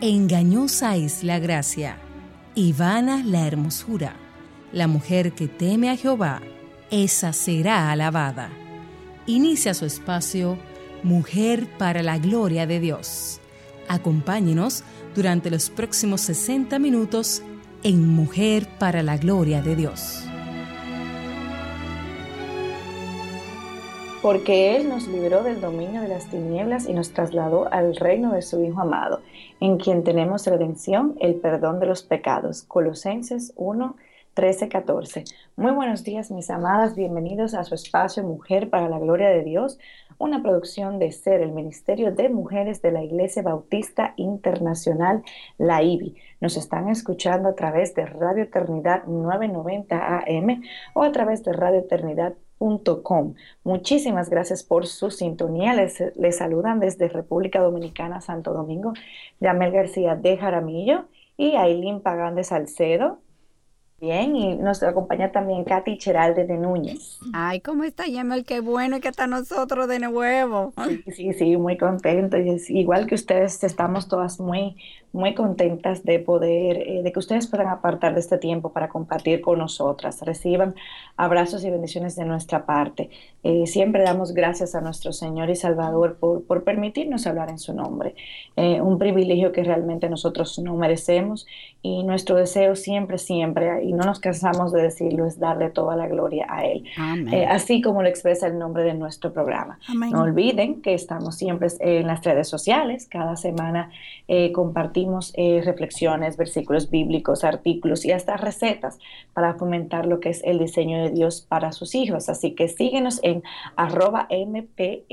Engañosa es la gracia y vana la hermosura. La mujer que teme a Jehová, esa será alabada. Inicia su espacio Mujer para la Gloria de Dios. Acompáñenos durante los próximos 60 minutos en Mujer para la Gloria de Dios. Porque Él nos libró del dominio de las tinieblas y nos trasladó al reino de su Hijo amado, en quien tenemos redención, el perdón de los pecados. Colosenses 1, 13, 14. Muy buenos días, mis amadas. Bienvenidos a su espacio Mujer para la Gloria de Dios, una producción de SER, el Ministerio de Mujeres de la Iglesia Bautista Internacional, la IBI. Nos están escuchando a través de Radio Eternidad 990 AM o a través de Radio Eternidad Muchísimas gracias por su sintonía. Les, les, saludan desde República Dominicana, Santo Domingo, Yamel García de Jaramillo y Ailín Pagán de Salcedo. Bien, y nos acompaña también Katy Cheralde de Núñez. Ay, ¿cómo está Yamel? Qué bueno que está nosotros de nuevo. Sí, sí, sí, muy contento. Igual que ustedes, estamos todas muy, muy contentas de poder, eh, de que ustedes puedan apartar de este tiempo para compartir con nosotras. Reciban abrazos y bendiciones de nuestra parte. Eh, siempre damos gracias a nuestro Señor y Salvador por, por permitirnos hablar en su nombre. Eh, un privilegio que realmente nosotros no merecemos y nuestro deseo siempre, siempre, y no nos cansamos de decirlo, es darle toda la gloria a Él. así como lo expresa el nombre de nuestro programa. No olviden que estamos siempre en las redes sociales, cada semana eh, reflexiones, versículos bíblicos, artículos y hasta recetas para fomentar lo que es el diseño de Dios para sus hijos. Así que síguenos en arroba mplgdd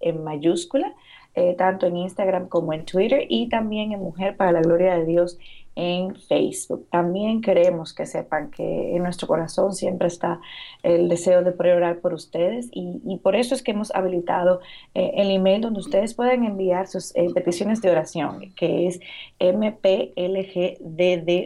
en mayúscula, eh, tanto en Instagram como en Twitter y también en Mujer para la Gloria de Dios en Facebook. También queremos que sepan que en nuestro corazón siempre está el deseo de poder orar por ustedes y, por eso es que hemos habilitado eh, el email donde ustedes pueden enviar sus eh, peticiones de oración, que es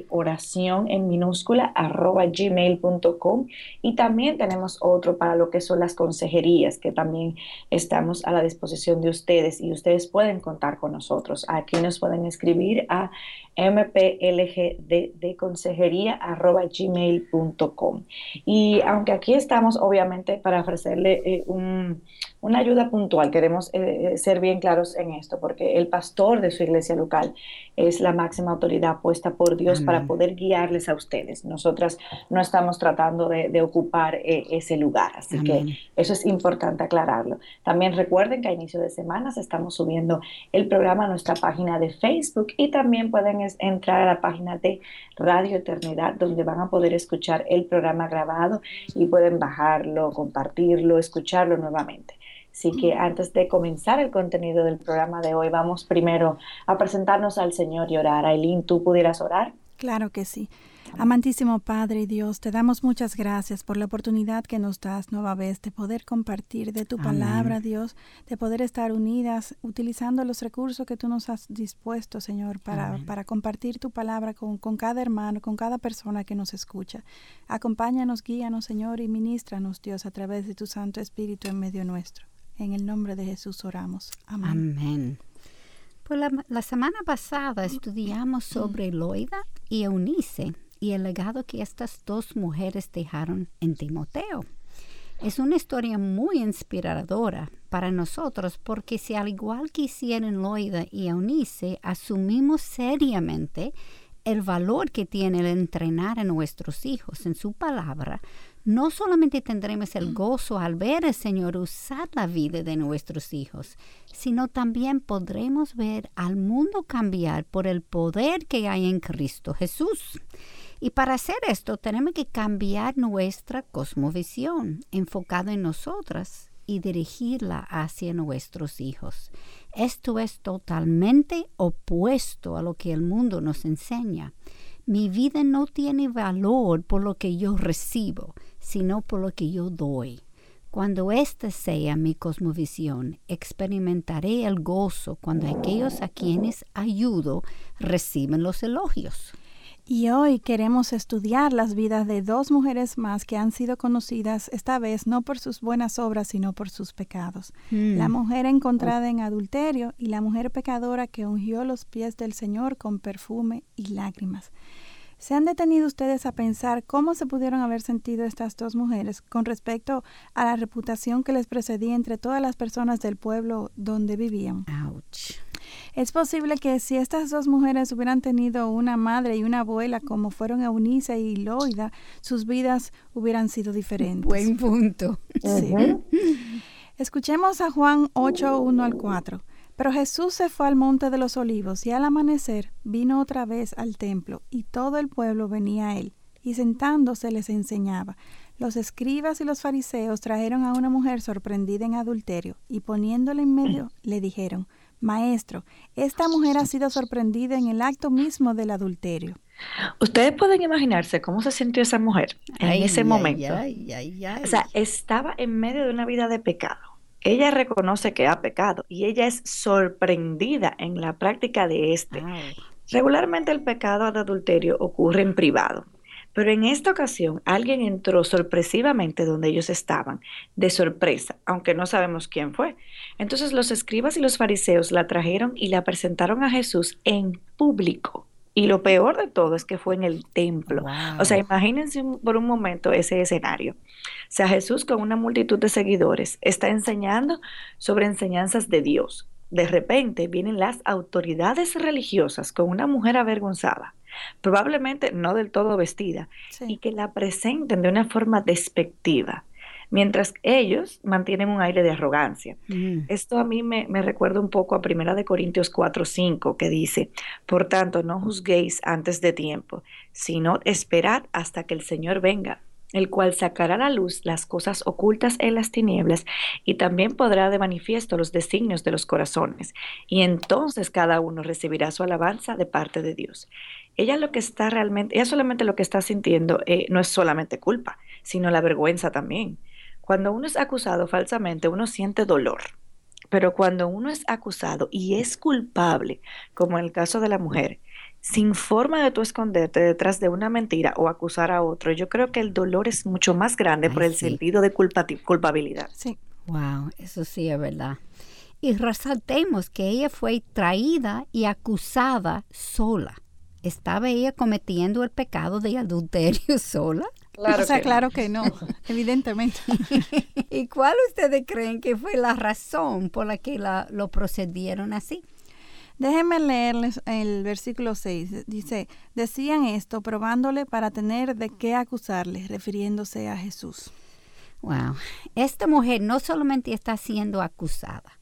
oración en minúscula arroba gmail.com y también tenemos otro para lo que son las consejerías, que también estamos a la disposición de ustedes y ustedes pueden contar con nosotros. Aquí nos pueden escribir a mplgdconsejería.gmail.com. Y aunque aquí estamos, obviamente, para ofrecerle eh, un, una ayuda puntual. Queremos eh, eh, ser bien claros en esto, porque el pastor de su iglesia local es la máxima autoridad puesta por Dios para poder guiarles a ustedes. Nosotras no estamos tratando de, ocupar eh, ese lugar, así que eso es importante aclararlo. También recuerden que a inicio de semanas estamos subiendo el programa a nuestra página de Facebook y también pueden entrar a la página de Radio Eternidad, donde van a poder escuchar el programa grabado y pueden bajarlo, compartirlo, escucharlo nuevamente. Así que antes de comenzar el contenido del programa de hoy, vamos primero a presentarnos al Señor y orar. Aileen, ¿tú pudieras orar? Claro que sí. Amantísimo Padre Dios, te damos muchas gracias por la oportunidad que nos das nueva vez de poder compartir de tu palabra, Dios, de poder estar unidas utilizando los recursos que tú nos has dispuesto, Señor, para, para compartir tu palabra con, con, cada hermano, con cada persona que nos escucha. Acompáñanos, guíanos, Señor, y ministranos, Dios, a través de tu Santo Espíritu en medio nuestro. En el nombre de Jesús oramos. Amén. Pues la, semana pasada estudiamos sobre Loida y Eunice y el legado que estas dos mujeres dejaron en Timoteo. Es una historia muy inspiradora para nosotros porque si al igual que hicieron Loida y Eunice asumimos seriamente el valor que tiene el entrenar a nuestros hijos en su palabra, no solamente tendremos el gozo al ver al Señor usar la vida de nuestros hijos, sino también podremos ver al mundo cambiar por el poder que hay en Cristo Jesús. Y para hacer esto tenemos que cambiar nuestra cosmovisión enfocada en nosotras y dirigirla hacia nuestros hijos. Esto es totalmente opuesto a lo que el mundo nos enseña. Mi vida no tiene valor por lo que yo recibo, sino por lo que yo doy. Cuando esta sea mi cosmovisión, experimentaré el gozo cuando aquellos a quienes ayudo reciben los elogios. Y hoy queremos estudiar las vidas de dos mujeres más que han sido conocidas esta vez no por sus buenas obras, sino por sus pecados. Mm. La mujer encontrada en adulterio y la mujer pecadora que ungió los pies del Señor con perfume y lágrimas. ¿Se han detenido ustedes a pensar cómo se pudieron haber sentido estas dos mujeres con respecto a la reputación que les precedía entre todas las personas del pueblo donde vivían? Ouch. Es posible que si estas dos mujeres hubieran tenido una madre y una abuela como fueron Eunice y Loida, sus vidas hubieran sido diferentes. Buen punto. Sí. Escuchemos a Juan 8, 1 al 4. Pero Jesús se fue al monte de los olivos y al amanecer vino otra vez al templo y todo el pueblo venía a él y sentándose les enseñaba. Los escribas y los fariseos trajeron a una mujer sorprendida en adulterio y poniéndola en medio le dijeron, Maestro, esta mujer ha sido sorprendida en el acto mismo del adulterio. Ustedes pueden imaginarse cómo se sintió esa mujer en Ay, ese ay, momento. ay, ay, ay. O sea, estaba en medio de una vida de pecado. Ella reconoce que ha pecado y ella es sorprendida en la práctica de este. Ay. Regularmente el pecado de adulterio ocurre en privado, pero en esta ocasión alguien entró sorpresivamente donde ellos estaban, de sorpresa, aunque no sabemos quién fue. Entonces los escribas y los fariseos la trajeron y la presentaron a Jesús en público. Y lo peor de todo es que fue en el templo. Wow. O sea, imagínense por un momento ese escenario. O sea, Jesús con una multitud de seguidores está enseñando sobre enseñanzas de Dios. De repente vienen las autoridades religiosas con una mujer avergonzada, probablemente no del todo vestida, y que la presenten de una forma despectiva, mientras ellos mantienen un aire de arrogancia. Mm. Esto a mí me, me recuerda un poco a Primera de Corintios 4, 5, que dice, por tanto, no juzguéis antes de tiempo, sino esperad hasta que el Señor venga, el cual sacará a la luz las cosas ocultas en las tinieblas y también podrá de manifiesto los designios de los corazones, y entonces cada uno recibirá su alabanza de parte de Dios. Ella lo que está realmente, ella solamente lo que está sintiendo eh, no es solamente culpa, sino la vergüenza también. Cuando uno es acusado falsamente, uno siente dolor. Pero cuando uno es acusado y es culpable, como en el caso de la mujer, sin forma de tú esconderte detrás de una mentira o acusar a otro, yo creo que el dolor es mucho más grande por el sí. sentido de culpabilidad. Sí. Wow, eso sí es verdad. Y resaltemos que ella fue traída y acusada sola. ¿Estaba ella cometiendo el pecado de adulterio sola? o sea, claro que no, evidentemente. ¿Y cuál ustedes creen que fue la razón por la que la- lo procedieron así? Déjenme leerles el versículo 6. Dice, decían esto probándole para tener de qué acusarle, refiriéndose a Jesús. Wow. Esta mujer no solamente está siendo acusada,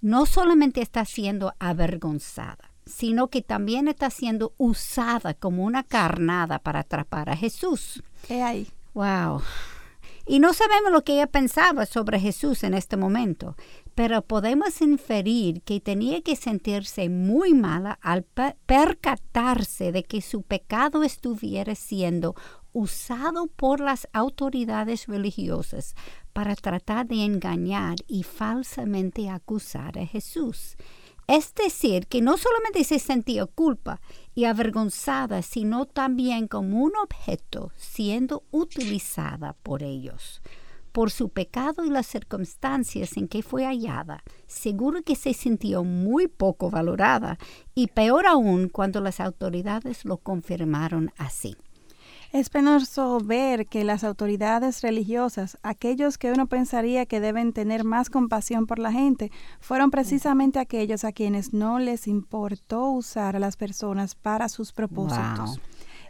no solamente está siendo avergonzada, sino que también está siendo usada como una carnada para atrapar a Jesús. He ahí. Wow. Y no sabemos lo que ella pensaba sobre Jesús en este momento, pero podemos inferir que tenía que sentirse muy mala al pe- percatarse de que su pecado estuviera siendo usado por las autoridades religiosas para tratar de engañar y falsamente acusar a Jesús. Es decir, que no solamente se sentía culpa y avergonzada, sino también como un objeto siendo utilizada por ellos. Por su pecado y las circunstancias en que fue hallada, seguro que se sintió muy poco valorada y peor aún cuando las autoridades lo confirmaron así. Es penoso ver que las autoridades religiosas, aquellos que uno pensaría que deben tener más compasión por la gente, fueron precisamente aquellos a quienes no les importó usar a las personas para sus propósitos. Wow.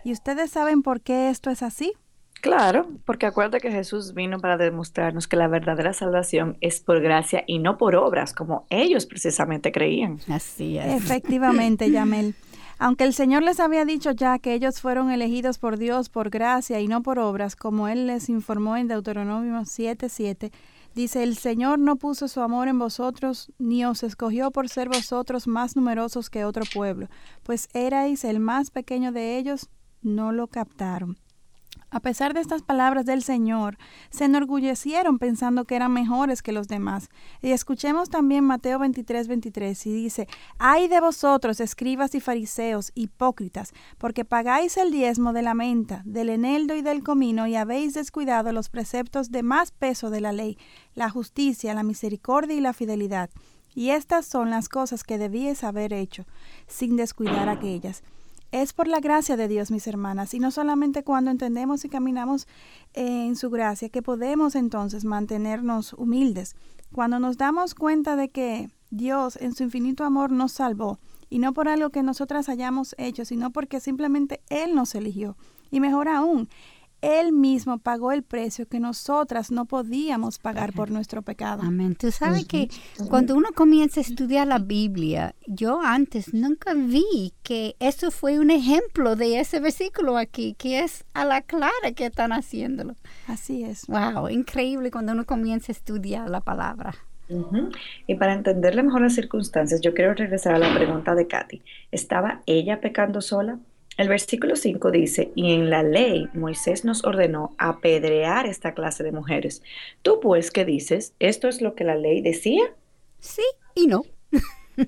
¿Y ustedes saben por qué esto es así? Claro, porque acuérdate que Jesús vino para demostrarnos que la verdadera salvación es por gracia y no por obras, como ellos precisamente creían. Así es. Efectivamente, Yamel. Aunque el Señor les había dicho ya que ellos fueron elegidos por Dios por gracia y no por obras, como Él les informó en Deuteronomio 7:7, dice, el Señor no puso su amor en vosotros, ni os escogió por ser vosotros más numerosos que otro pueblo, pues erais el más pequeño de ellos, no lo captaron. A pesar de estas palabras del Señor, se enorgullecieron pensando que eran mejores que los demás. Y escuchemos también Mateo 23, 23, y dice, Ay de vosotros, escribas y fariseos, hipócritas, porque pagáis el diezmo de la menta, del eneldo y del comino, y habéis descuidado los preceptos de más peso de la ley, la justicia, la misericordia y la fidelidad. Y estas son las cosas que debíais haber hecho, sin descuidar aquellas. Es por la gracia de Dios, mis hermanas, y no solamente cuando entendemos y caminamos en su gracia que podemos entonces mantenernos humildes. Cuando nos damos cuenta de que Dios en su infinito amor nos salvó, y no por algo que nosotras hayamos hecho, sino porque simplemente Él nos eligió. Y mejor aún, él mismo pagó el precio que nosotras no podíamos pagar por nuestro pecado. Amén. Tú sabes que cuando uno comienza a estudiar la Biblia, yo antes nunca vi que eso fue un ejemplo de ese versículo aquí, que es a la clara que están haciéndolo. Así es. Wow, increíble cuando uno comienza a estudiar la palabra. Y para entenderle mejor las circunstancias, yo quiero regresar a la pregunta de Katy. ¿Estaba ella pecando sola? El versículo 5 dice, y en la ley Moisés nos ordenó apedrear esta clase de mujeres. ¿Tú pues qué dices? ¿Esto es lo que la ley decía? Sí y no.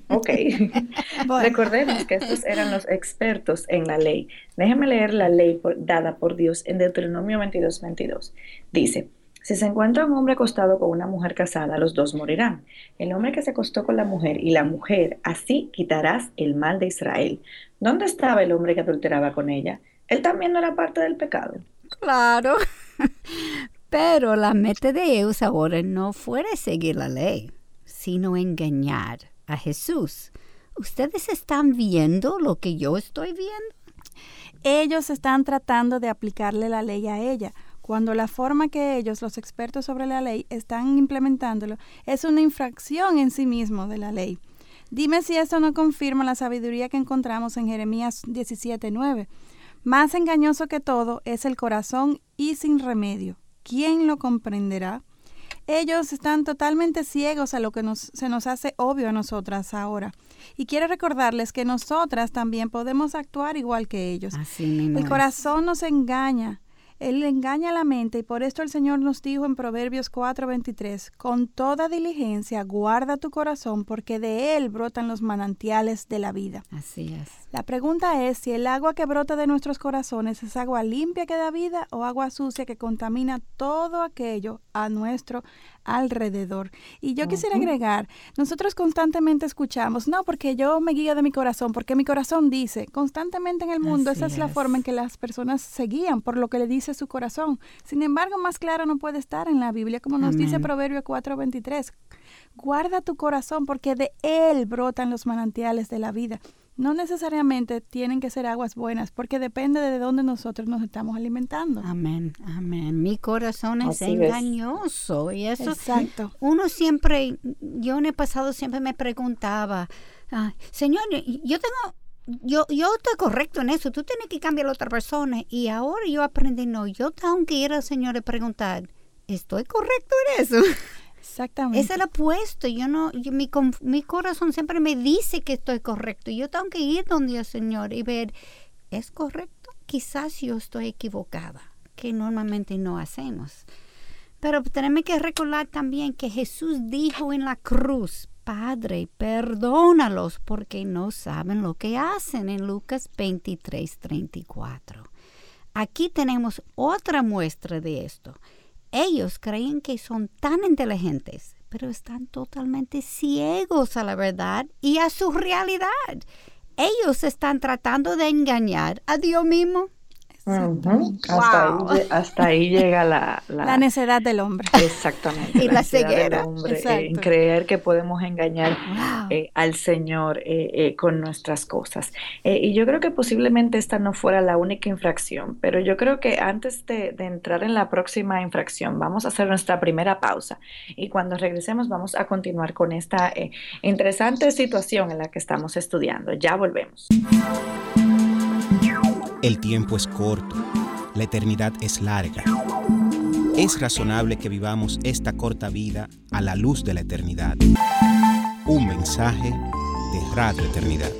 Ok. Recordemos que estos eran los expertos en la ley. Déjame leer la ley dada por Dios en Deuteronomio 22, 22. Dice, si se encuentra un hombre acostado con una mujer casada, los dos morirán. El hombre que se acostó con la mujer y la mujer, así quitarás el mal de Israel. ¿Dónde estaba el hombre que adulteraba con ella? Él también no era parte del pecado. Claro. Pero la meta de ellos ahora no fue seguir la ley, sino engañar a Jesús. ¿Ustedes están viendo lo que yo estoy viendo? Ellos están tratando de aplicarle la ley a ella cuando la forma que ellos, los expertos sobre la ley, están implementándolo, es una infracción en sí mismo de la ley. Dime si esto no confirma la sabiduría que encontramos en Jeremías 17:9. Más engañoso que todo es el corazón y sin remedio. ¿Quién lo comprenderá? Ellos están totalmente ciegos a lo que se nos hace obvio a nosotras ahora. Y quiero recordarles que nosotras también podemos actuar igual que ellos. el corazón nos engaña él engaña la mente y por esto el Señor nos dijo en Proverbios 4:23, con toda diligencia guarda tu corazón porque de él brotan los manantiales de la vida. Así es. La pregunta es si el agua que brota de nuestros corazones es agua limpia que da vida o agua sucia que contamina todo aquello a nuestro alrededor. Y yo quisiera agregar, nosotros constantemente escuchamos, no, porque yo me guío de mi corazón, porque mi corazón dice, constantemente en el mundo, esa es, la forma en que las personas se guían por lo que le dice su corazón. Sin embargo, más claro no puede estar en la Biblia, como nos dice Proverbio 4:23. Guarda tu corazón porque de él brotan los manantiales de la vida no necesariamente tienen que ser aguas buenas, porque depende de dónde nosotros nos estamos alimentando. Amén, amén. Mi corazón es engañoso y eso. Exacto. Uno siempre, yo en el pasado siempre me preguntaba, Señor, yo tengo yo, yo estoy correcto en eso, tú tienes que cambiar a otra persona. Y ahora yo aprendí, no, yo tengo que ir al Señor y preguntar, ¿estoy correcto en eso? Exactamente. Es el opuesto. Yo no, mi, mi corazón siempre me dice que estoy correcto. Yo tengo que ir donde el Señor y ver, ¿es correcto? Quizás yo estoy equivocada, que normalmente no hacemos. Pero tenemos que recordar también que Jesús dijo en la cruz, Padre, perdónalos porque no saben lo que hacen en Lucas 23, 34. Aquí tenemos otra muestra de esto. Ellos creen que son tan inteligentes, pero están totalmente ciegos a la verdad y a su realidad. Ellos están tratando de engañar a Dios mismo hasta, ahí, llega la, la, necedad del hombre. Exactamente. y la, ceguera. Hombre, en creer que podemos engañar eh, al Señor eh, eh, con nuestras cosas. y yo creo que posiblemente esta no fuera la única infracción, pero yo creo que antes de, de entrar en la próxima infracción, vamos a hacer nuestra primera pausa. Y cuando regresemos, vamos a continuar con esta interesante situación en la que estamos estudiando. Ya volvemos. El tiempo es corto, la eternidad es larga. Es razonable que vivamos esta corta vida a la luz de la eternidad. Un mensaje de Radio Eternidad.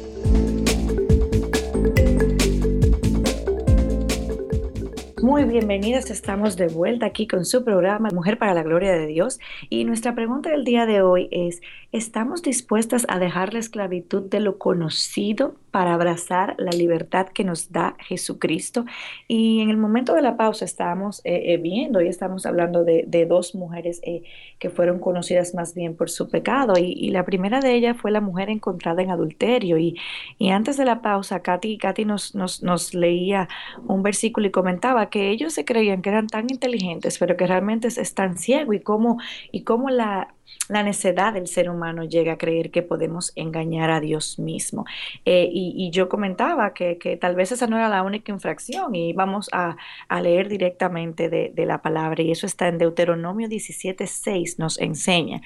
Muy bienvenidas, estamos de vuelta aquí con su programa Mujer para la Gloria de Dios y nuestra pregunta del día de hoy es, ¿estamos dispuestas a dejar la esclavitud de lo conocido para abrazar la libertad que nos da Jesucristo? Y en el momento de la pausa estábamos eh, eh, viendo y estamos hablando de, dos mujeres eh, que fueron conocidas más bien por su pecado y, la primera de ellas fue la mujer encontrada en adulterio y, y antes de la pausa Katy, Katy nos, nos, nos leía un versículo y comentaba que ellos se creían que eran tan inteligentes, pero que realmente están ciegos y cómo, y cómo la, la necedad del ser humano llega a creer que podemos engañar a Dios mismo. Eh, y, yo comentaba que, tal vez esa no era la única infracción y vamos a, leer directamente de, la palabra y eso está en Deuteronomio 17.6 nos enseña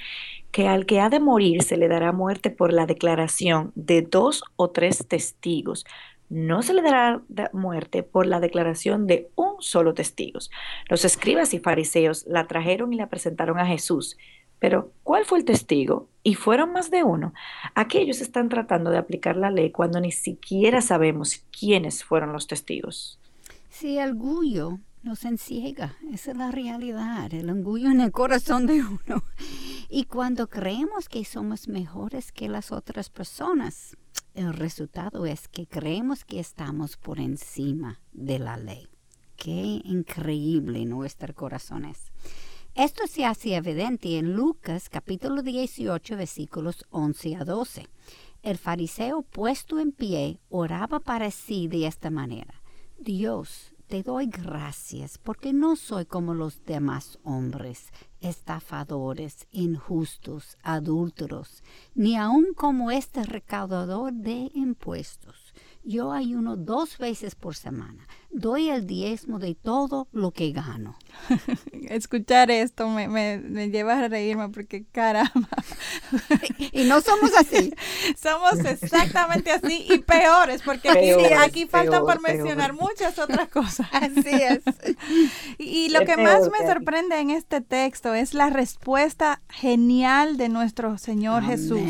que al que ha de morir se le dará muerte por la declaración de dos o tres testigos no se le dará muerte por la declaración de un solo testigo. Los escribas y fariseos la trajeron y la presentaron a Jesús. Pero, ¿cuál fue el testigo? Y fueron más de uno. Aquí ellos están tratando de aplicar la ley cuando ni siquiera sabemos quiénes fueron los testigos. Sí, el orgullo nos enciega. Esa es la realidad. El orgullo en el corazón de uno. Y cuando creemos que somos mejores que las otras personas, el resultado es que creemos que estamos por encima de la ley. Qué increíble nuestro corazón es. Esto se hace evidente en Lucas capítulo 18 versículos 11 a 12. El fariseo puesto en pie oraba para sí de esta manera. Dios, te doy gracias porque no soy como los demás hombres, estafadores, injustos, adúlteros, ni aun como este recaudador de impuestos. Yo ayuno dos veces por semana. Doy el diezmo de todo lo que gano. Escuchar esto me, me, lleva a reírme porque caramba. y no somos así. somos exactamente así y peores porque aquí, aquí falta por mencionar muchas otras cosas. Así es. y, lo que más me sorprende en este texto es la respuesta genial de nuestro Señor Jesús.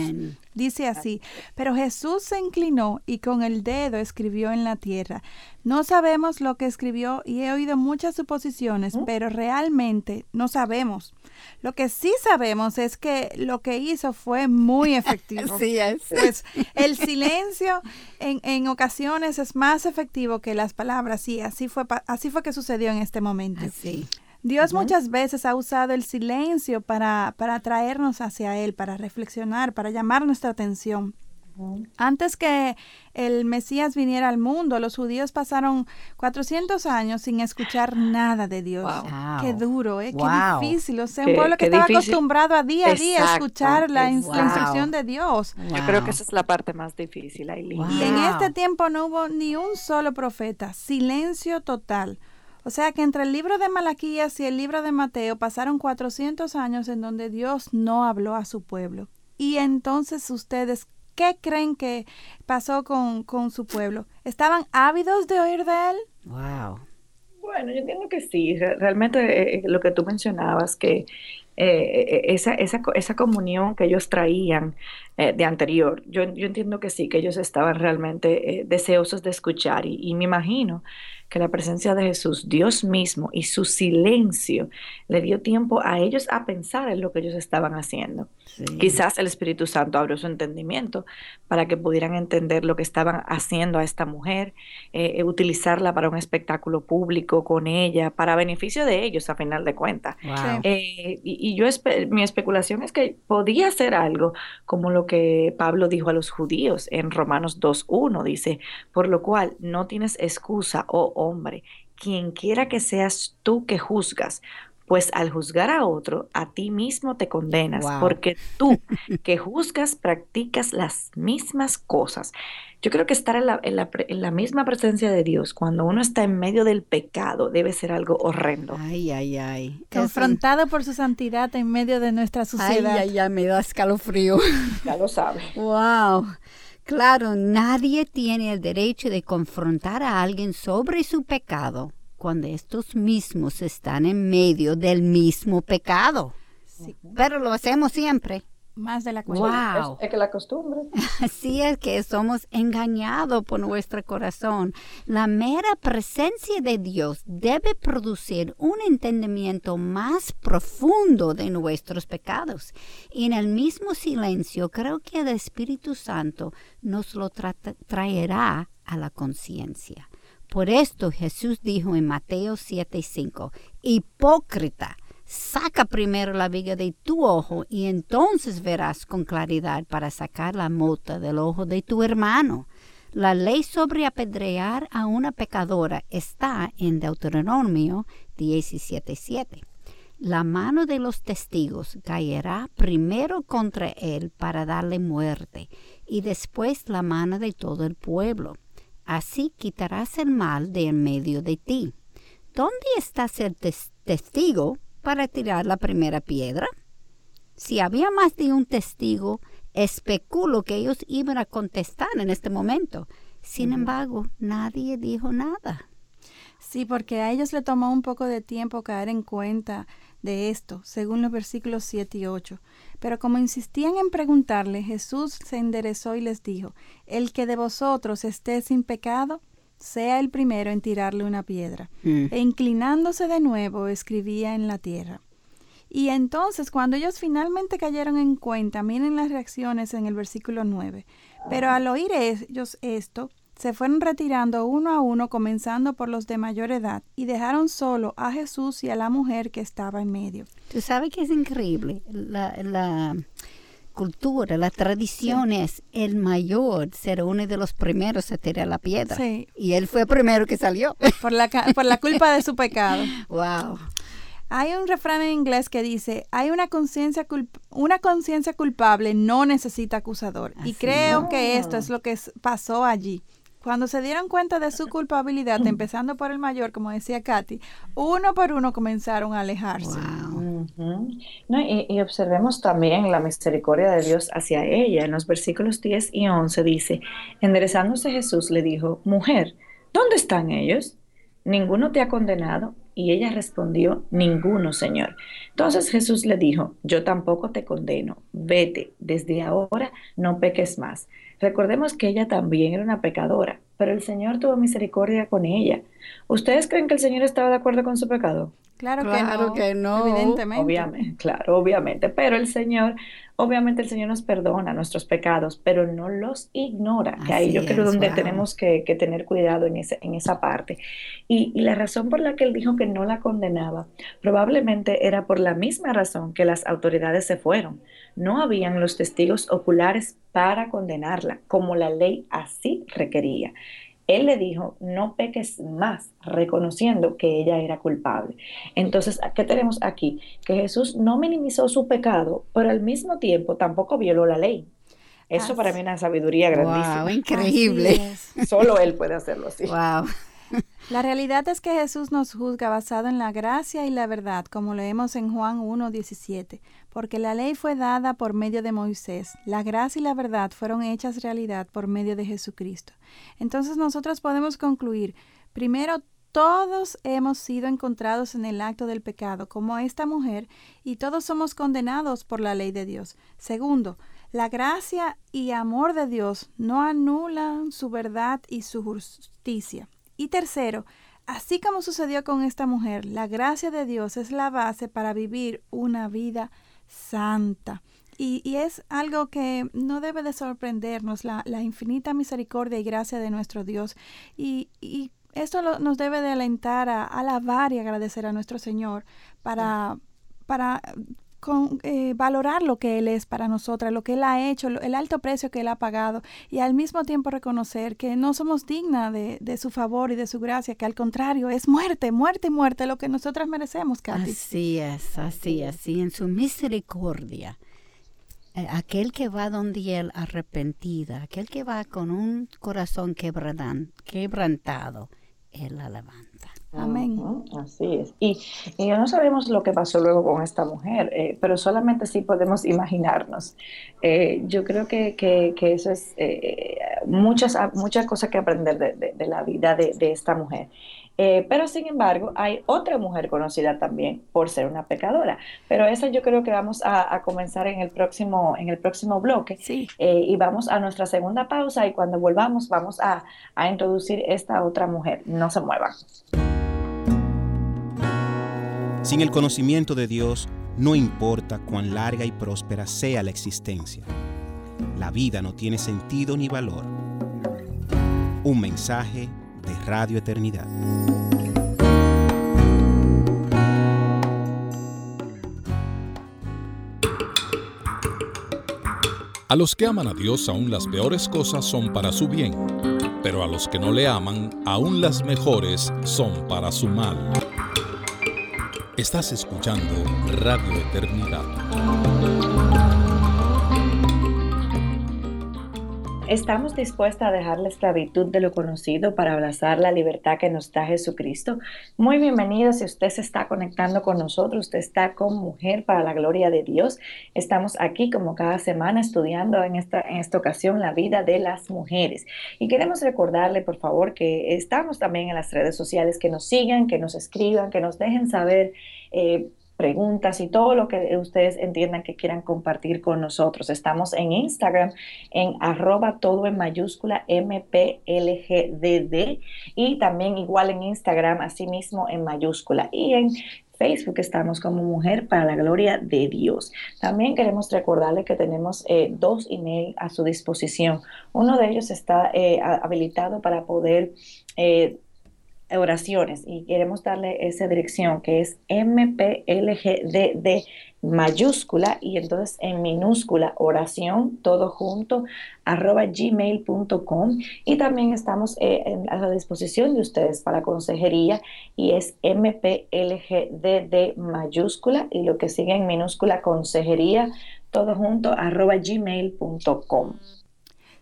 Dice así, pero Jesús se inclinó y con el dedo escribió en la tierra. No sabemos lo que escribió y he oído muchas suposiciones, pero realmente no sabemos. Lo que sí sabemos es que lo que hizo fue muy efectivo. sí es. Pues el silencio en, en, ocasiones es más efectivo que las palabras. Sí, así fue, así fue que sucedió en este momento. Sí. Dios muchas veces ha usado el silencio para, para atraernos hacia Él, para reflexionar, para llamar nuestra atención. Antes que el Mesías viniera al mundo, los judíos pasaron 400 años sin escuchar nada de Dios. Qué duro, ¿eh? Qué difícil. O sea, un pueblo que estaba acostumbrado a día a día a escuchar la, instrucción de Dios. Yo creo que esa es la parte más difícil, Y en este tiempo no hubo ni un solo profeta. Silencio total. O sea que entre el libro de Malaquías y el libro de Mateo pasaron 400 años en donde Dios no habló a su pueblo. Y entonces ustedes, ¿qué creen que pasó con, con su pueblo? ¿Estaban ávidos de oír de él? Wow. Bueno, yo entiendo que sí. Realmente eh, eh, lo que tú mencionabas, que eh, esa, esa, esa, comunión que ellos traían de anterior, yo, yo, entiendo que sí, que ellos estaban realmente deseosos de escuchar y, y me imagino que la presencia de Jesús, Dios mismo y su silencio le dio tiempo a ellos a pensar en lo que ellos estaban haciendo. Quizás el Espíritu Santo abrió su entendimiento para que pudieran entender lo que estaban haciendo a esta mujer, eh, utilizarla para un espectáculo público con ella, para beneficio de ellos a final de cuentas. Eh, y, yo mi especulación es que podía ser algo como lo que Pablo dijo a los judíos en Romanos 2.1, dice, por lo cual no tienes excusa, oh hombre, quien quiera que seas tú que juzgas, pues al juzgar a otro, a ti mismo te condenas, porque tú que juzgas practicas las mismas cosas. Yo creo que estar en la, en, la, misma presencia de Dios, cuando uno está en medio del pecado, debe ser algo horrendo. Ay, ay, ay. Confrontado por su santidad en medio de nuestra sociedad. Ay, ay, ay, me da escalofrío. Ya lo sabe. Wow. Claro, nadie tiene el derecho de confrontar a alguien sobre su pecado cuando estos mismos están en medio del mismo pecado. Pero lo hacemos siempre. Más de la cuenta. Wow. Es, que la costumbre. Así es que somos engañados por nuestro corazón. La mera presencia de Dios debe producir un entendimiento más profundo de nuestros pecados. Y en el mismo silencio creo que el Espíritu Santo nos lo traerá a la conciencia. Por esto Jesús dijo en Mateo 7:5, hipócrita, Saca primero la viga de tu ojo y entonces verás con claridad para sacar la mota del ojo de tu hermano. La ley sobre apedrear a una pecadora está en Deuteronomio 17:7. La mano de los testigos caerá primero contra él para darle muerte, y después la mano de todo el pueblo. Así quitarás el mal de en medio de ti. ¿Dónde está el testigo? Para tirar la primera piedra? Si había más de un testigo, especulo que ellos iban a contestar en este momento. Sin embargo, nadie dijo nada. Sí, porque a ellos le tomó un poco de tiempo caer en cuenta de esto, según los versículos 7 y 8. Pero como insistían en preguntarle, Jesús se enderezó y les dijo, El que de vosotros esté sin pecado, sea el primero en tirarle una piedra. Mm. E inclinándose de nuevo, escribía en la tierra. Y entonces, cuando ellos finalmente cayeron en cuenta, miren las reacciones en el versículo 9. Pero al oír ellos esto, se fueron retirando uno a uno, comenzando por los de mayor edad, y dejaron solo a Jesús y a la mujer que estaba en medio. Tú sabes que es increíble. La, la cultura, la tradición es el mayor ser uno de los primeros a tirar la piedra. Y él fue el primero que salió. Por la, por la culpa de su pecado. Wow. Hay un refrán en inglés que dice, hay una conciencia una conciencia culpable no necesita acusador. y creo que esto es lo que pasó allí. Cuando se dieron cuenta de su culpabilidad, empezando por el mayor, como decía Katy, uno por uno comenzaron a alejarse. y, observemos también la misericordia de Dios hacia ella. En los versículos 10 y 11 dice, enderezándose Jesús le dijo, mujer, ¿dónde están ellos? ¿Ninguno te ha condenado? Y ella respondió, ninguno, Señor. Entonces Jesús le dijo, yo tampoco te condeno, vete, desde ahora no peques más. Recordemos que ella también era una pecadora, pero el Señor tuvo misericordia con ella. ¿Ustedes creen que el Señor estaba de acuerdo con su pecado? Claro, que, no, que no, evidentemente. Obviamente, claro, obviamente, pero el Señor, obviamente el Señor nos perdona nuestros pecados, pero no los ignora, que ahí yo creo donde tenemos que, tener cuidado en, ese, en esa parte. Y, y la razón por la que él dijo que no la condenaba, probablemente era por la misma razón que las autoridades se fueron. No habían los testigos oculares para condenarla, como la ley así requería. Él le dijo, no peques más, reconociendo que ella era culpable. Entonces, ¿qué tenemos aquí? Que Jesús no minimizó su pecado, pero al mismo tiempo tampoco violó la ley. Eso para mí es una sabiduría grandísima. Wow, increíble. Solo él puede hacerlo así. Wow. La realidad es que Jesús nos juzga basado en la gracia y la verdad, como leemos en Juan 1.17, porque la ley fue dada por medio de Moisés, la gracia y la verdad fueron hechas realidad por medio de Jesucristo. Entonces nosotros podemos concluir, primero, todos hemos sido encontrados en el acto del pecado, como esta mujer, y todos somos condenados por la ley de Dios. Segundo, la gracia y amor de Dios no anulan su verdad y su justicia. Y tercero, así como sucedió con esta mujer, la gracia de Dios es la base para vivir una vida santa. Y, es algo que no debe de sorprendernos, la, infinita misericordia y gracia de nuestro Dios. Y, esto nos debe de alentar a, alabar y agradecer a nuestro Señor para, para con, eh, valorar lo que Él es para nosotras, lo que Él ha hecho, el alto precio que Él ha pagado y al mismo tiempo reconocer que no somos dignas de, de, su favor y de su gracia, que al contrario es muerte, muerte y muerte lo que nosotras merecemos, Katy. Así es, así es, y en su misericordia. Eh, aquel que va donde él arrepentida, aquel que va con un corazón quebrantado, él la levanta. Amén. así es. Y, no sabemos lo que pasó luego con esta mujer, eh, pero solamente sí podemos imaginarnos. Eh, yo creo que, eso es eh, muchas, muchas cosas que aprender de, la vida de, esta mujer. Pero sin embargo, hay otra mujer conocida también por ser una pecadora. Pero esa yo creo que vamos a, comenzar en el próximo, en el próximo bloque. Sí. Y vamos a nuestra segunda pausa y cuando volvamos vamos a, a introducir esta otra mujer. No se muevan. Sin el conocimiento de Dios, no importa cuán larga y próspera sea la existencia. La vida no tiene sentido ni valor. Un mensaje de Radio Eternidad. A los que aman a Dios aún las peores cosas son para su bien, pero a los que no le aman aún las mejores son para su mal. Estás escuchando Radio Eternidad. ¿Estamos dispuestas a dejar la esclavitud de lo conocido para abrazar la libertad que nos da Jesucristo? Muy bienvenido si usted se está conectando con nosotros, usted está con Mujer para la Gloria de Dios. Estamos aquí como cada semana estudiando en esta, en esta ocasión la vida de las mujeres. Y queremos recordarle, por favor, que estamos también en las redes sociales, que nos sigan, que nos escriban, que nos dejen saber. Eh, preguntas y todo lo que ustedes entiendan que quieran compartir con nosotros. Estamos en Instagram en arroba todo en mayúscula MPLGDD y también igual en Instagram asimismo en mayúscula y en Facebook estamos como Mujer para la Gloria de Dios. También queremos recordarle que tenemos eh, dos emails a su disposición. Uno de ellos está eh, habilitado para poder eh, oraciones y queremos darle esa dirección que es MPLGDD mayúscula y entonces en minúscula oración todo junto arroba gmail.com y también estamos eh, a la disposición de ustedes para consejería y es MPLGDD mayúscula y lo que sigue en minúscula consejería todo junto arroba gmail.com.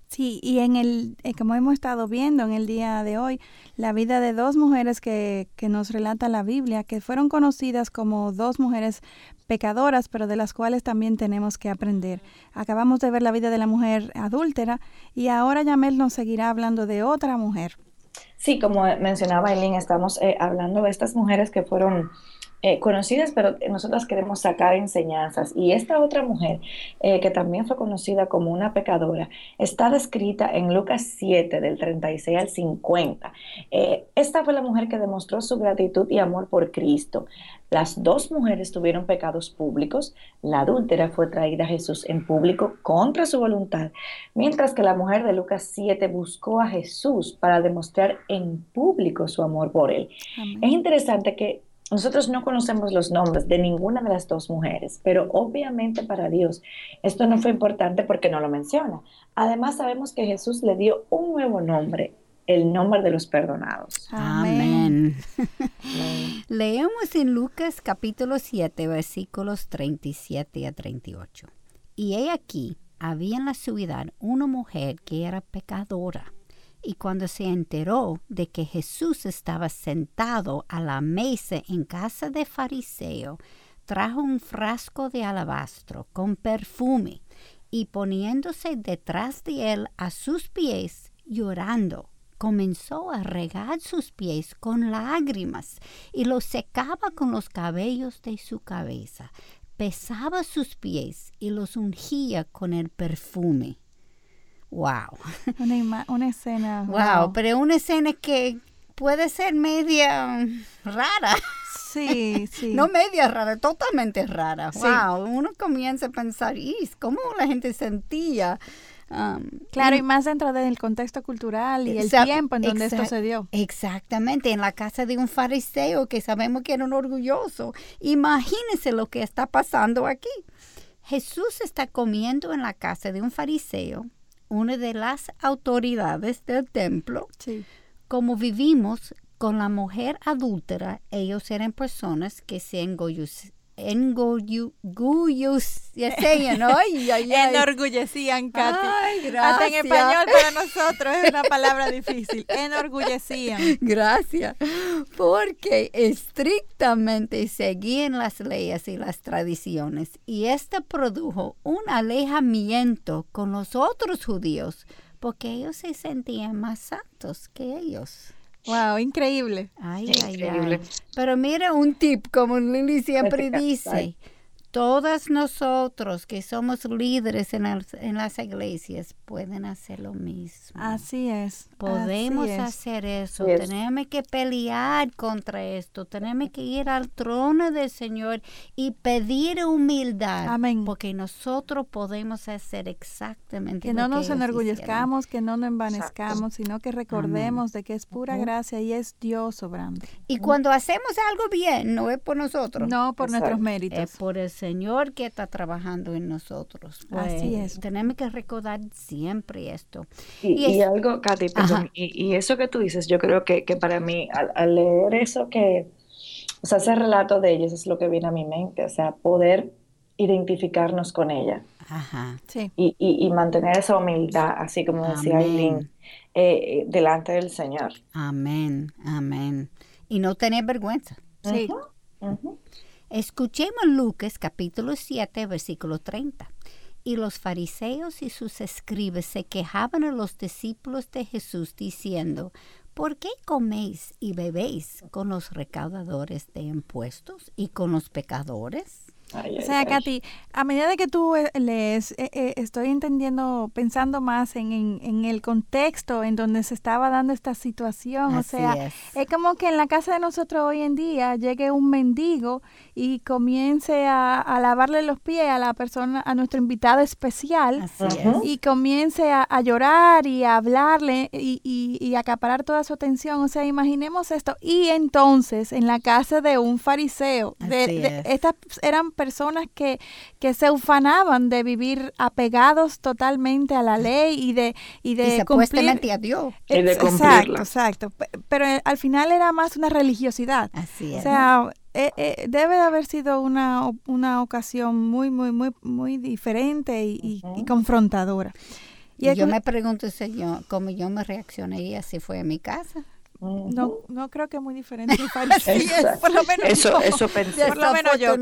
Sí, y en el, eh, como hemos estado viendo en el día de hoy, la vida de dos mujeres que, que nos relata la Biblia, que fueron conocidas como dos mujeres pecadoras, pero de las cuales también tenemos que aprender. Acabamos de ver la vida de la mujer adúltera y ahora Yamel nos seguirá hablando de otra mujer. Sí, como mencionaba Eileen, estamos eh, hablando de estas mujeres que fueron eh, conocidas, pero nosotras queremos sacar enseñanzas. Y esta otra mujer, eh, que también fue conocida como una pecadora, está descrita en Lucas 7, del 36 al 50. Eh, esta fue la mujer que demostró su gratitud y amor por Cristo. Las dos mujeres tuvieron pecados públicos. La adúltera fue traída a Jesús en público contra su voluntad, mientras que la mujer de Lucas 7 buscó a Jesús para demostrar en público su amor por él. Es interesante que nosotros no conocemos los nombres de ninguna de las dos mujeres, pero obviamente para Dios esto no fue importante porque no lo menciona. Además sabemos que Jesús le dio un nuevo nombre, el nombre de los perdonados. Amén. Leemos en Lucas capítulo 7 versículos 37 a 38. Y he aquí, había en la ciudad una mujer que era pecadora y cuando se enteró de que Jesús estaba sentado a la mesa en casa de fariseo, trajo un frasco de alabastro con perfume y poniéndose detrás de él a sus pies, llorando, comenzó a regar sus pies con lágrimas y los secaba con los cabellos de su cabeza, pesaba sus pies y los ungía con el perfume. Wow. Una, escena. Wow, pero una escena que puede ser media rara. Sí, sí. no media rara, totalmente rara. Wow, uno comienza a pensar, ¿cómo la gente sentía? Um, claro, y, más dentro del contexto cultural y el tiempo en donde esto se dio. Exactamente, en la casa de un fariseo que sabemos que era un orgulloso. Imagínense lo que está pasando aquí. Jesús está comiendo en la casa de un fariseo una de las autoridades del templo. Como vivimos con la mujer adúltera, ellos eran personas que se enorgullecían, ay, ay, enorgullecían, Katy. Hasta en español para nosotros es una palabra difícil. Enorgullecían. Gracias. Porque estrictamente seguían las leyes y las tradiciones y esto produjo un alejamiento con los otros judíos porque ellos se sentían más santos que ellos. Wow, increíble. Ay, ay, ay. Pero mira un tip, como Lili siempre dice. Todas nosotros que somos líderes en, en, las iglesias pueden hacer lo mismo. Así es. Podemos hacer eso. Tenemos que pelear contra esto. Tenemos que ir al trono del Señor y pedir humildad. Amén. Porque nosotros podemos hacer exactamente que lo no que nos enorgullezcamos, que no nos envanezcamos, sino que recordemos de que es pura gracia y es Dios sobrando. Y cuando hacemos algo bien, no es por nosotros. No por nuestros méritos. Es por el Señor que está trabajando en nosotros. Así es. Tenemos que recordar siempre esto. Y, algo, Katy, perdón, y, eso que tú dices, yo creo que, para mí, al, leer eso que, o sea, ese relato de ellos es lo que viene a mi mente, o sea, poder identificarnos con ella. Ajá. Sí. Y, mantener esa humildad, así como decía Aileen, eh, delante del Señor. Amén, amén. Y no tener vergüenza. Sí. Escuchemos Lucas capítulo 7, versículo 30. Y los fariseos y sus escribas se quejaban a los discípulos de Jesús diciendo, ¿por qué coméis y bebéis con los recaudadores de impuestos y con los pecadores? O sea, Katy, a medida que tú eh, lees, eh, eh, estoy entendiendo, pensando más en, en, el contexto en donde se estaba dando esta situación. o sea, es. como que en la casa de nosotros hoy en día llegue un mendigo y comience a, lavarle los pies a la persona, a nuestro invitado especial. Y comience a, llorar y a hablarle y, y, acaparar toda su atención. O sea, imaginemos esto. Y entonces, en la casa de un fariseo, de, estas eran personas que, que se ufanaban de vivir apegados totalmente a la ley y de, y de cumplir. a Dios. Y de exacto, exacto. Pero eh, al final era más una religiosidad. Así es. O sea, eh, eh, debe de haber sido una, una ocasión muy, muy, muy, muy diferente y, confrontadora. Y, yo me pregunto, señor, cómo yo me reaccionaría si fue a mi casa. No, no creo que muy diferente. por lo menos eso, eso pensé. Por lo menos yo,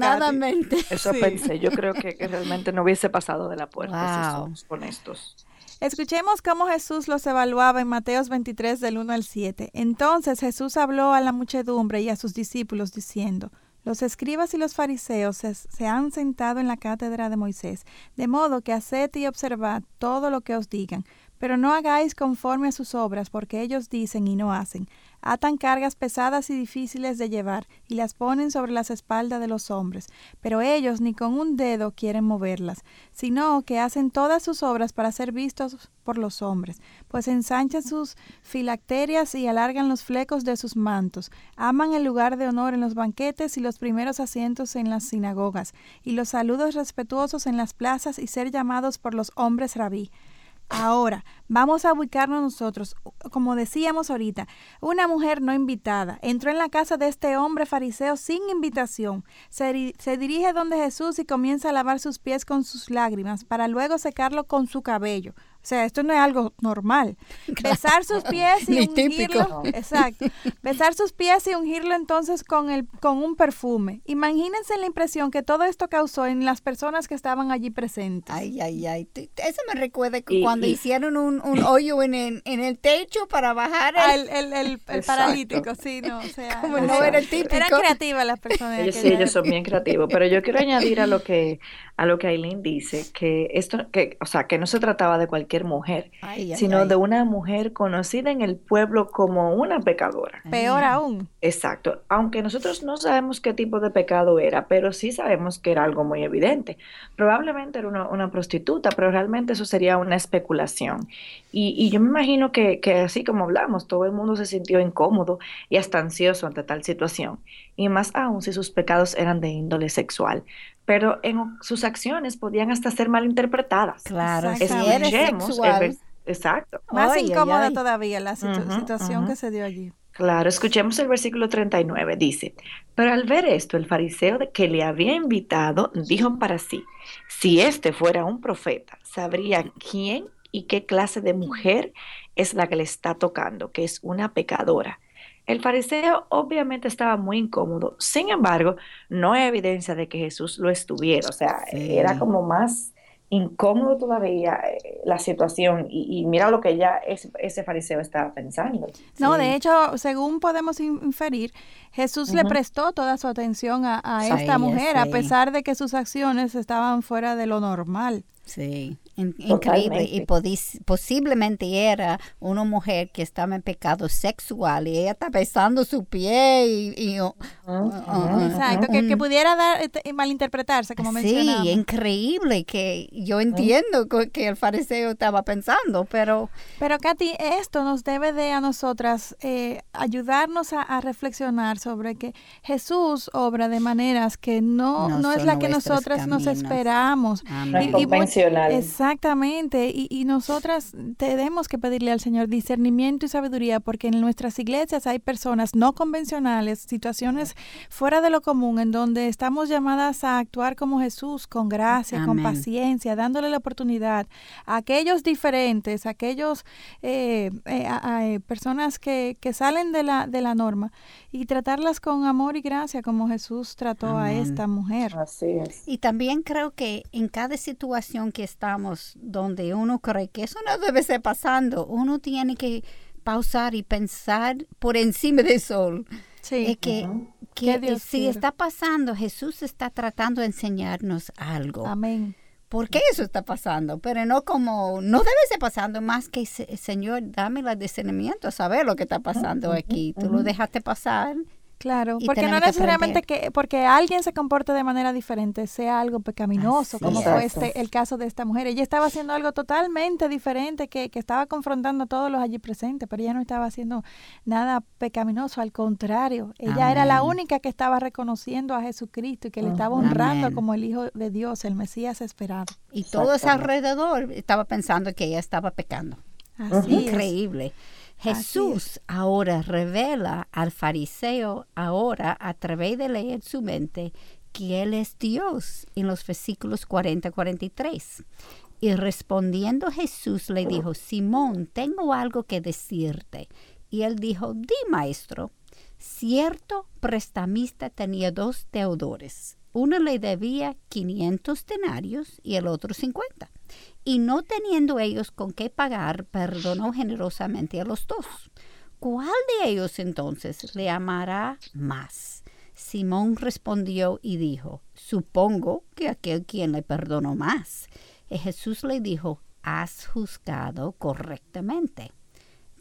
Eso pensé. Yo creo que, realmente no hubiese pasado de la puerta, si somos honestos. Escuchemos cómo Jesús los evaluaba en Mateos 23 del 1 al 7. Entonces Jesús habló a la muchedumbre y a sus discípulos diciendo, los escribas y los fariseos se, se, han sentado en la cátedra de Moisés, de modo que haced y observad todo lo que os digan, pero no hagáis conforme a sus obras, porque ellos dicen y no hacen. Atan cargas pesadas y difíciles de llevar, y las ponen sobre las espaldas de los hombres, pero ellos ni con un dedo quieren moverlas, sino que hacen todas sus obras para ser vistos por los hombres, pues ensanchan sus filacterias y alargan los flecos de sus mantos, aman el lugar de honor en los banquetes y los primeros asientos en las sinagogas, y los saludos respetuosos en las plazas y ser llamados por los hombres rabí. Ahora, vamos a ubicarnos nosotros. Como decíamos ahorita, una mujer no invitada entró en la casa de este hombre fariseo sin invitación. Se, se, dirige donde Jesús y comienza a lavar sus pies con sus lágrimas para luego secarlo con su cabello. O sea, esto no es algo normal. Besar sus pies y ungirlo. Exacto. Besar sus pies y ungirlo entonces con el con un perfume. Imagínense la impresión que todo esto causó en las personas que estaban allí presentes. Ay, ay, ay. Eso me recuerda que cuando hicieron un, un hoyo en el, en el, techo para bajar el, el, el, el paralítico, sí, no, o sea, como no era el típico. Eran creativas las personas. Ellos, sí, ellos son bien creativos, pero yo quiero añadir a lo que a lo que Aileen dice que esto que, o sea, que no se trataba de cualquier mujer, sino de una mujer conocida en el pueblo como una pecadora. Peor aún. Exacto. Aunque nosotros no sabemos qué tipo de pecado era, pero sí sabemos que era algo muy evidente. Probablemente era una, prostituta, pero realmente eso sería una especulación. Y, yo me imagino que, que así como hablamos, todo el mundo se sintió incómodo y hasta ansioso ante tal situación. Y más aún si sus pecados eran de índole sexual pero en sus acciones podían hasta ser malinterpretadas. Claro, escuchemos exacto. Más incómoda todavía la situación que se dio allí. Claro, escuchemos el versículo 39. Dice, pero al ver esto, el fariseo que le había invitado dijo para sí, si este fuera un profeta, sabría quién y qué clase de mujer es la que le está tocando, que es una pecadora. El fariseo obviamente estaba muy incómodo, sin embargo, no hay evidencia de que Jesús lo estuviera, o sea, era como más incómodo todavía eh, la situación y, mira lo que ya ese fariseo estaba pensando. No, de hecho, según podemos inferir, Jesús le prestó toda su atención a, esta mujer, a pesar de que sus acciones estaban fuera de lo normal. Sí increíble y posiblemente era una mujer que estaba en pecado sexual y ella está besando su pie y, uh, uh, uh, exacto que, pudiera dar este, malinterpretarse como mencionaba. sí increíble que yo entiendo que el fariseo estaba pensando pero pero Katy esto nos debe de a nosotras eh, ayudarnos a, reflexionar sobre que Jesús obra de maneras que no no, es la que nosotras nos esperamos. Y, exacto Exactamente, y, nosotras tenemos que pedirle al Señor discernimiento y sabiduría porque en nuestras iglesias hay personas no convencionales, situaciones fuera de lo común en donde estamos llamadas a actuar como Jesús, con gracia, con paciencia, dándole la oportunidad a aquellos diferentes, a aquellos eh, eh, eh, personas que, que salen de la, de la norma y tratarlas con amor y gracia como Jesús trató a esta mujer. Así es. Y también creo que en cada situación que estamos donde uno cree que eso no debe ser pasando, uno tiene que pausar y pensar por encima del sol. Sí. que, que si está pasando, Jesús está tratando de enseñarnos algo. Amén. ¿Por qué eso está pasando? Pero no como, no debe ser pasando más que, Señor, dame el discernimiento a saber lo que está pasando aquí. Tú lo dejaste pasar Claro, porque no necesariamente que, porque alguien se comporte de manera diferente sea algo pecaminoso, como fue este, el caso de esta mujer. Ella estaba haciendo algo totalmente diferente que, que, estaba confrontando a todos los allí presentes, pero ella no estaba haciendo nada pecaminoso, al contrario, ella era la única que estaba reconociendo a Jesucristo y que le estaba honrando como el Hijo de Dios, el Mesías esperado. Y todo ese alrededor estaba pensando que ella estaba pecando. Así Increíble. Jesús ahora revela al fariseo ahora a través de leer su mente que Él es Dios en los versículos 40-43. Y respondiendo Jesús le dijo, Simón, tengo algo que decirte. Y él dijo, di maestro, cierto prestamista tenía dos deudores. Uno le debía 500 denarios y el otro 50 y no teniendo ellos con qué pagar, perdonó generosamente a los dos. ¿Cuál de ellos entonces le amará más? Simón respondió y dijo, supongo que aquel quien le perdonó más. Y Jesús le dijo, has juzgado correctamente.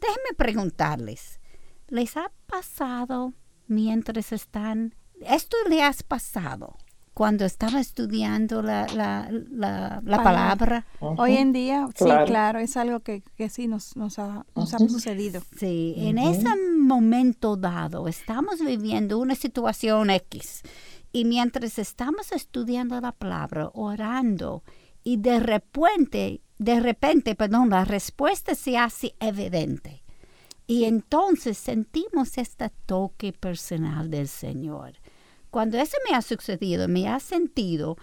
Déjenme preguntarles, ¿les ha pasado mientras están... Esto le has pasado cuando estaba estudiando la, la, la, palabra. Hoy en día, sí, claro, es algo que, que sí nos, nos, ha, nos ha sucedido. Sí, en ese momento dado estamos viviendo una situación X y mientras estamos estudiando la palabra, orando, y de repente, de repente, perdón, la respuesta se hace evidente. Y entonces sentimos este toque personal del Señor cuando eso me ha sucedido, me ha sentido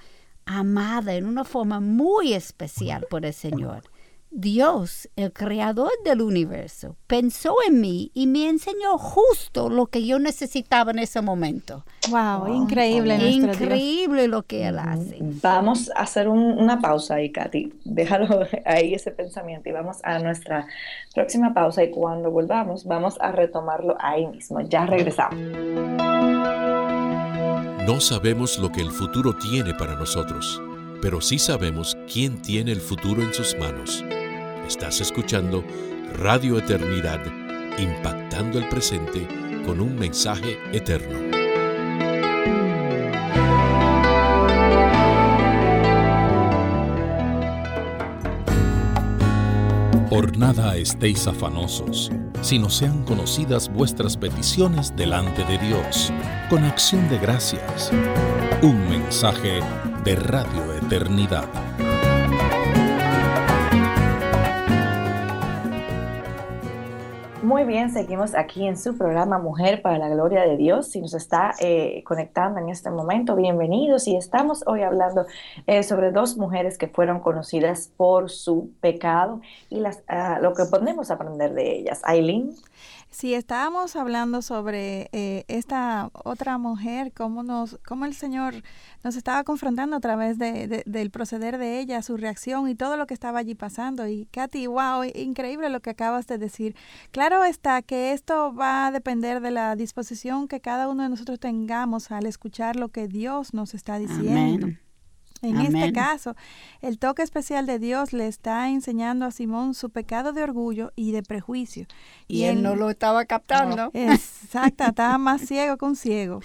amada en una forma muy especial por el Señor. Dios, el creador del universo, pensó en mí y me enseñó justo lo que yo necesitaba en ese momento. Wow, increíble. Increíble lo que Él hace. Vamos a hacer una pausa ahí, Katy. Déjalo ahí ese pensamiento y vamos a nuestra próxima pausa y cuando volvamos vamos a retomarlo ahí mismo. Ya regresamos. No sabemos lo que el futuro tiene para nosotros, pero sí sabemos quién tiene el futuro en sus manos. Estás escuchando Radio Eternidad, impactando el presente con un mensaje eterno. Por nada estéis afanosos, sino sean conocidas vuestras peticiones delante de Dios, con acción de gracias. Un mensaje de Radio Eternidad. Muy bien, seguimos aquí en su programa Mujer para la Gloria de Dios. Si nos está eh, conectando en este momento, bienvenidos. Y estamos hoy hablando eh, sobre dos mujeres que fueron conocidas por su pecado y las, ah, lo que podemos aprender de ellas. Aileen. Si estábamos hablando sobre eh, esta otra mujer, cómo, nos, cómo el Señor nos estaba confrontando a través de, del proceder de ella, su reacción y todo lo que estaba allí pasando. Y Katy, wow, increíble lo que acabas de decir. Claro está que esto va a depender de la disposición que cada uno de nosotros tengamos al escuchar lo que Dios nos está diciendo. En este caso, el toque especial de Dios le está enseñando a Simón su pecado de orgullo y de prejuicio. Y, él, no lo estaba captando. Exacto, estaba más ciego que un ciego.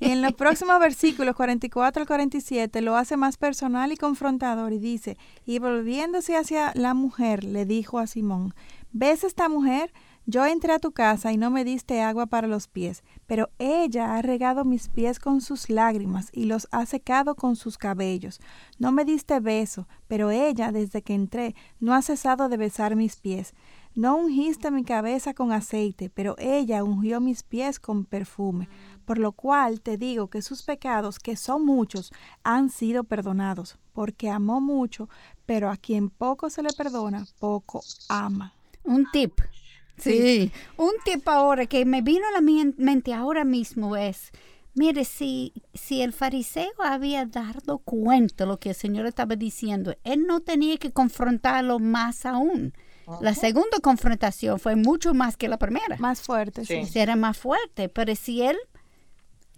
Y en los próximos versículos 44 al 47 lo hace más personal y confrontador y dice, y volviéndose hacia la mujer, le dijo a Simón, ¿ves esta mujer? Yo entré a tu casa y no me diste agua para los pies, pero ella ha regado mis pies con sus lágrimas y los ha secado con sus cabellos. No me diste beso, pero ella, desde que entré, no ha cesado de besar mis pies. No ungiste mi cabeza con aceite, pero ella ungió mis pies con perfume. Por lo cual te digo que sus pecados, que son muchos, han sido perdonados, porque amó mucho, pero a quien poco se le perdona, poco ama. Un tip Sí. Un tip ahora que me vino a la mente ahora mismo es, mire, si, si el fariseo había dado cuenta de lo que el Señor estaba diciendo, él no tenía que confrontarlo más aún. La segunda confrontación fue mucho más que la primera. Más fuerte, sí. Era más fuerte, pero si él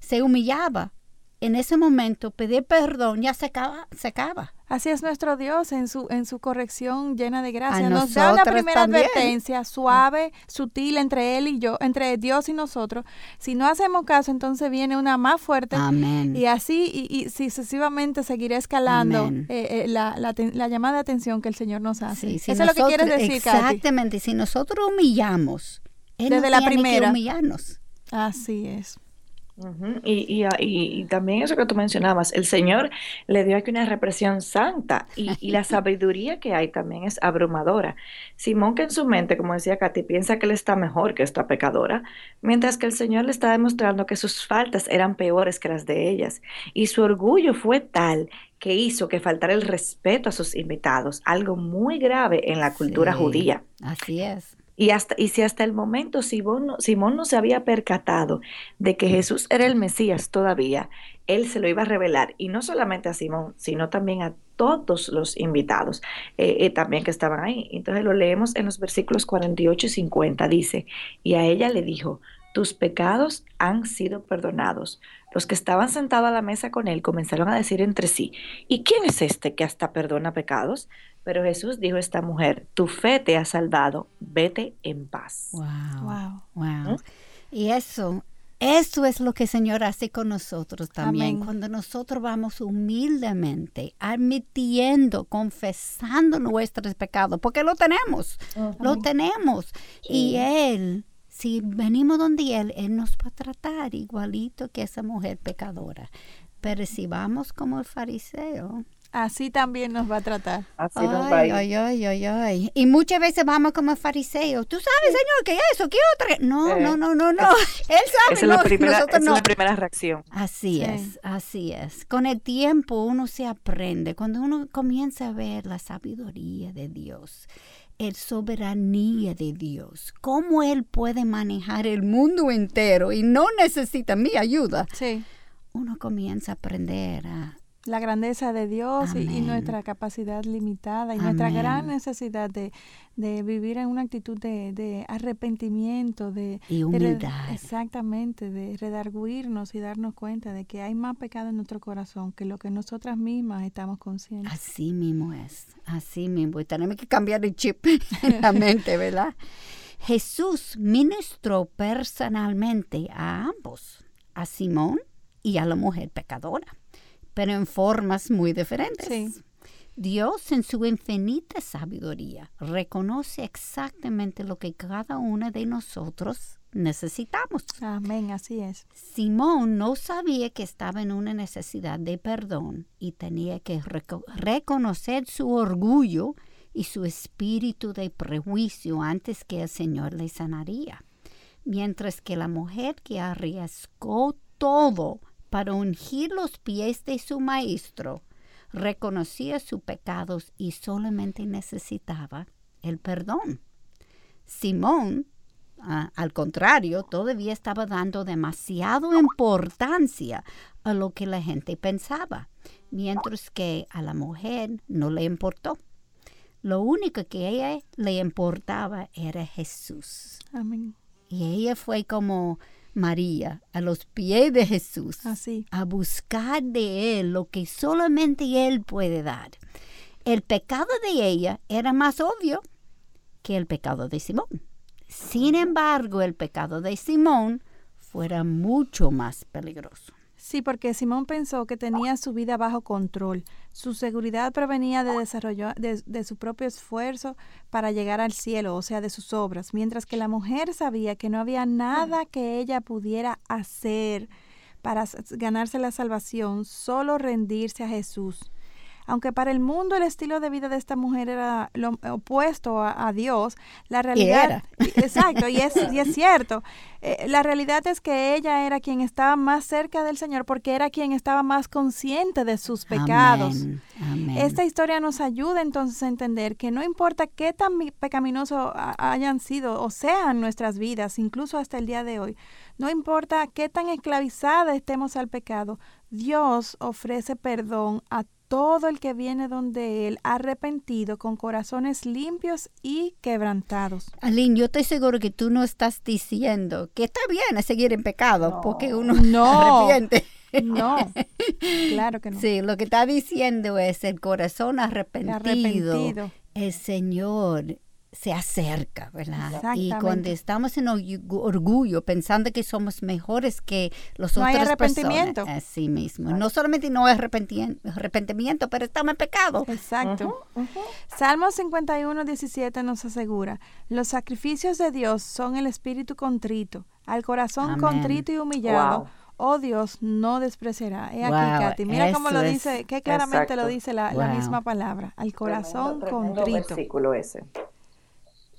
se humillaba en ese momento, pedir perdón ya se acaba. Se acaba. Así es nuestro Dios en su, en su corrección llena de gracia. nos da una primera advertencia suave, sutil entre Él y yo, entre Dios y nosotros. Si no hacemos caso, entonces viene una más fuerte. Amén. Y así y, sucesivamente seguirá escalando eh, eh, la, la, llamada de atención que el Señor nos hace. Eso es lo que quieres decir, Exactamente. Si nosotros humillamos, Él Desde la primera. humillarnos. Así es y, y, también eso que tú mencionabas, el Señor le dio aquí una represión santa y, la sabiduría que hay también es abrumadora. Simón que en su mente, como decía Katy, piensa que él está mejor que esta pecadora, mientras que el Señor le está demostrando que sus faltas eran peores que las de ellas y su orgullo fue tal que hizo que faltara el respeto a sus invitados, algo muy grave en la cultura judía. Así es. Y, hasta, y si hasta el momento Simón no, Simón no se había percatado de que Jesús era el Mesías todavía, él se lo iba a revelar. Y no solamente a Simón, sino también a todos los invitados eh, eh, también que estaban ahí. Entonces lo leemos en los versículos 48 y 50. Dice, y a ella le dijo, tus pecados han sido perdonados. Los que estaban sentados a la mesa con él comenzaron a decir entre sí, ¿y quién es este que hasta perdona pecados? Pero Jesús dijo a esta mujer, tu fe te ha salvado, vete en paz. Wow, wow, Y eso, eso es lo que el Señor hace con nosotros también. Cuando nosotros vamos humildemente, admitiendo, confesando nuestros pecados, porque lo tenemos, lo tenemos. Y Él si venimos donde Él, Él nos va a tratar igualito que esa mujer pecadora. Pero si vamos como el fariseo, Así también nos va a tratar. Así ay, nos va a ir. Ay, ay, ay, ay. Y muchas veces vamos como fariseos. Tú sabes, Señor, que eso, que otra. No, no, no, no, no. Él sabe. Esa, es, la primera, esa es la primera reacción. Así es, así es. Con el tiempo uno se aprende. Cuando uno comienza a ver la sabiduría de Dios, el soberanía de Dios, cómo Él puede manejar el mundo entero y no necesita mi ayuda. Sí. Uno comienza a aprender a la grandeza de Dios y, nuestra capacidad limitada y nuestra gran necesidad de, vivir en una actitud de, arrepentimiento, de, y humildad. exactamente, de redarguirnos y darnos cuenta de que hay más pecado en nuestro corazón que lo que nosotras mismas estamos conscientes. Así mismo es, así mismo. Y tenemos que cambiar el chip en la mente, ¿verdad? Jesús ministró personalmente a ambos, a Simón y a la mujer pecadora pero en formas muy diferentes. Dios en su infinita sabiduría reconoce exactamente lo que cada una de nosotros necesitamos. Amén, así es. Simón no sabía que estaba en una necesidad de perdón y tenía que reconocer su orgullo y su espíritu de prejuicio antes que el Señor le sanaría. Mientras que la mujer que arriesgó todo para ungir los pies de su maestro, reconocía sus pecados y solamente necesitaba el perdón. Simón al contrario, todavía estaba dando demasiada importancia a lo que la gente pensaba, mientras que a la mujer no le importó. Lo único que a ella le importaba era Jesús. Amén. Y ella fue como María a los pies de Jesús Así. a buscar de Él lo que solamente Él puede dar. El pecado de ella era más obvio que el pecado de Simón. Sin embargo, el pecado de Simón fuera mucho más peligroso. Sí, porque Simón pensó que tenía su vida bajo control. Su seguridad provenía de desarrollo de, de, su propio esfuerzo para llegar al cielo, o sea, de sus obras, mientras que la mujer sabía que no había nada que ella pudiera hacer para ganarse la salvación, solo rendirse a Jesús. Aunque para el mundo el estilo de vida de esta mujer era lo opuesto a, a Dios, la realidad... Exacto, y es, y es cierto. Eh, la realidad es que ella era quien estaba más cerca del Señor porque era quien estaba más consciente de sus pecados. Amén, amén. Esta historia nos ayuda entonces a entender que no importa qué tan pecaminosos hayan sido o sean nuestras vidas, incluso hasta el día de hoy, no importa qué tan esclavizada estemos al pecado, Dios ofrece perdón a todo el que viene donde Él arrepentido con corazones limpios y quebrantados. Aline, yo estoy seguro que tú no estás diciendo que está bien seguir en pecado No. porque uno No. arrepiente. No, claro que no. Sí, lo que está diciendo es el corazón arrepentido. Arrepentido. El Señor se acerca, ¿verdad? Y cuando estamos en orgu- orgullo, pensando que somos mejores que los No hay otras arrepentimiento. personas, así mismo. No solamente no hay arrepentimiento, pero estamos en pecado. Exacto. Salmo 51, 17 nos asegura, los sacrificios de Dios son el espíritu contrito, al corazón Amén. contrito y humillado. Wow. Oh Dios, no despreciará. He aquí, Wow, Katy. Mira cómo lo es- dice, qué claramente lo Exacto. dice la, la Wow. misma palabra. Al corazón Tremendo- tremendo contrito. versículo ese.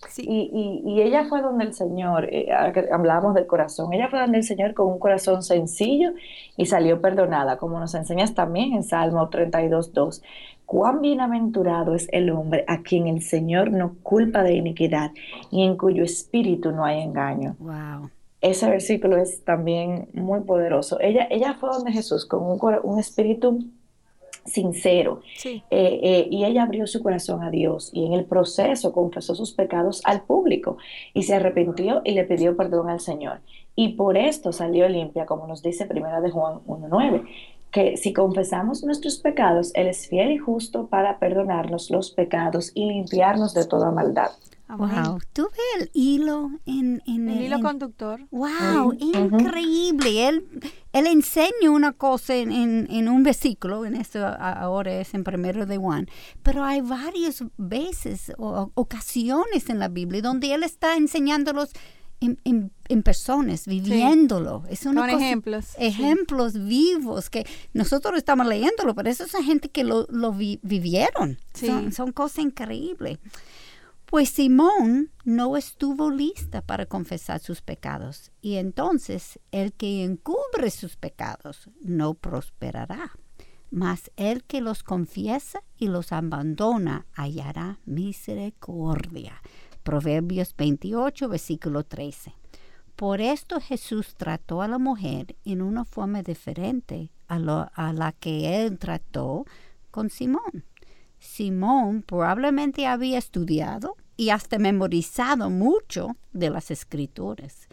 Sí. Y, y, y ella fue donde el Señor, eh, hablamos del corazón, ella fue donde el Señor con un corazón sencillo y salió perdonada, como nos enseñas también en Salmo 32.2. Cuán bienaventurado es el hombre a quien el Señor no culpa de iniquidad y en cuyo espíritu no hay engaño. Wow. Ese versículo es también muy poderoso. Ella, ella fue donde Jesús con un, un espíritu sincero Sí. eh, eh, y ella abrió su corazón a Dios y en el proceso confesó sus pecados al público y se arrepintió y le pidió perdón al Señor. Y por esto salió limpia, como nos dice Primera de Juan 1.9, que si confesamos nuestros pecados, Él es fiel y justo para perdonarnos los pecados y limpiarnos de toda maldad. Amén. Wow. ¿Tú ves el hilo en, en El hilo en- conductor. Wow, increíble. Él, él enseña una cosa en, en- en un versículo, en esto ahora es en primero de Juan, pero hay varias veces o ocasiones en la Biblia donde él está enseñándolos en, en- en personas, viviéndolo. Es una Con cosa- ejemplos. sí. Ejemplos vivos que nosotros estamos leyéndolo, pero eso es gente que lo, lo vi- vivieron. Sí. Son, son cosas increíbles. Pues Simón no estuvo lista para confesar sus pecados y entonces el que encubre sus pecados no prosperará, mas el que los confiesa y los abandona hallará misericordia. Proverbios 28, versículo 13. Por esto Jesús trató a la mujer en una forma diferente a, lo- a la que él trató con Simón. Simón probablemente había estudiado y hasta memorizado mucho de las escrituras.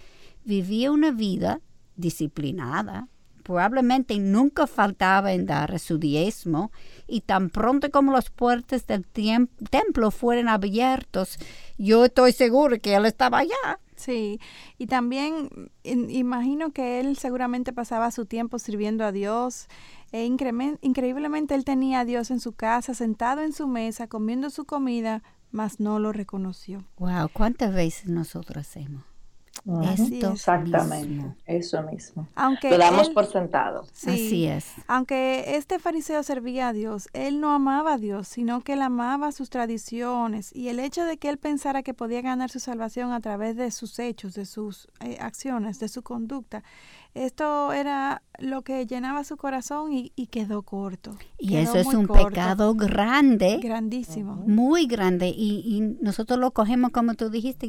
Vivía una vida disciplinada, probablemente nunca faltaba en dar su diezmo y tan pronto como las puertas del templo fueron abiertos, yo estoy seguro que él estaba allá. Sí, y también in- imagino que él seguramente pasaba su tiempo sirviendo a Dios. E increíblemente él tenía a Dios en su casa, sentado en su mesa, comiendo su comida, mas no lo reconoció. Wow, ¿cuántas veces nosotros hacemos Ujú. Así esto? es. Exactamente, mismo? eso mismo. Aunque Lo damos él- por sentado. sí, Así es. Aunque este fariseo servía a Dios, él no amaba a Dios, sino que él amaba sus tradiciones y el hecho de que él pensara que podía ganar su salvación a través de sus hechos, de sus eh, acciones, de su conducta, esto era lo que llenaba su corazón y, quedó corto. Y eso es un pecado grande. Grandísimo. Muy grande. Y, nosotros lo cogemos, como tú dijiste,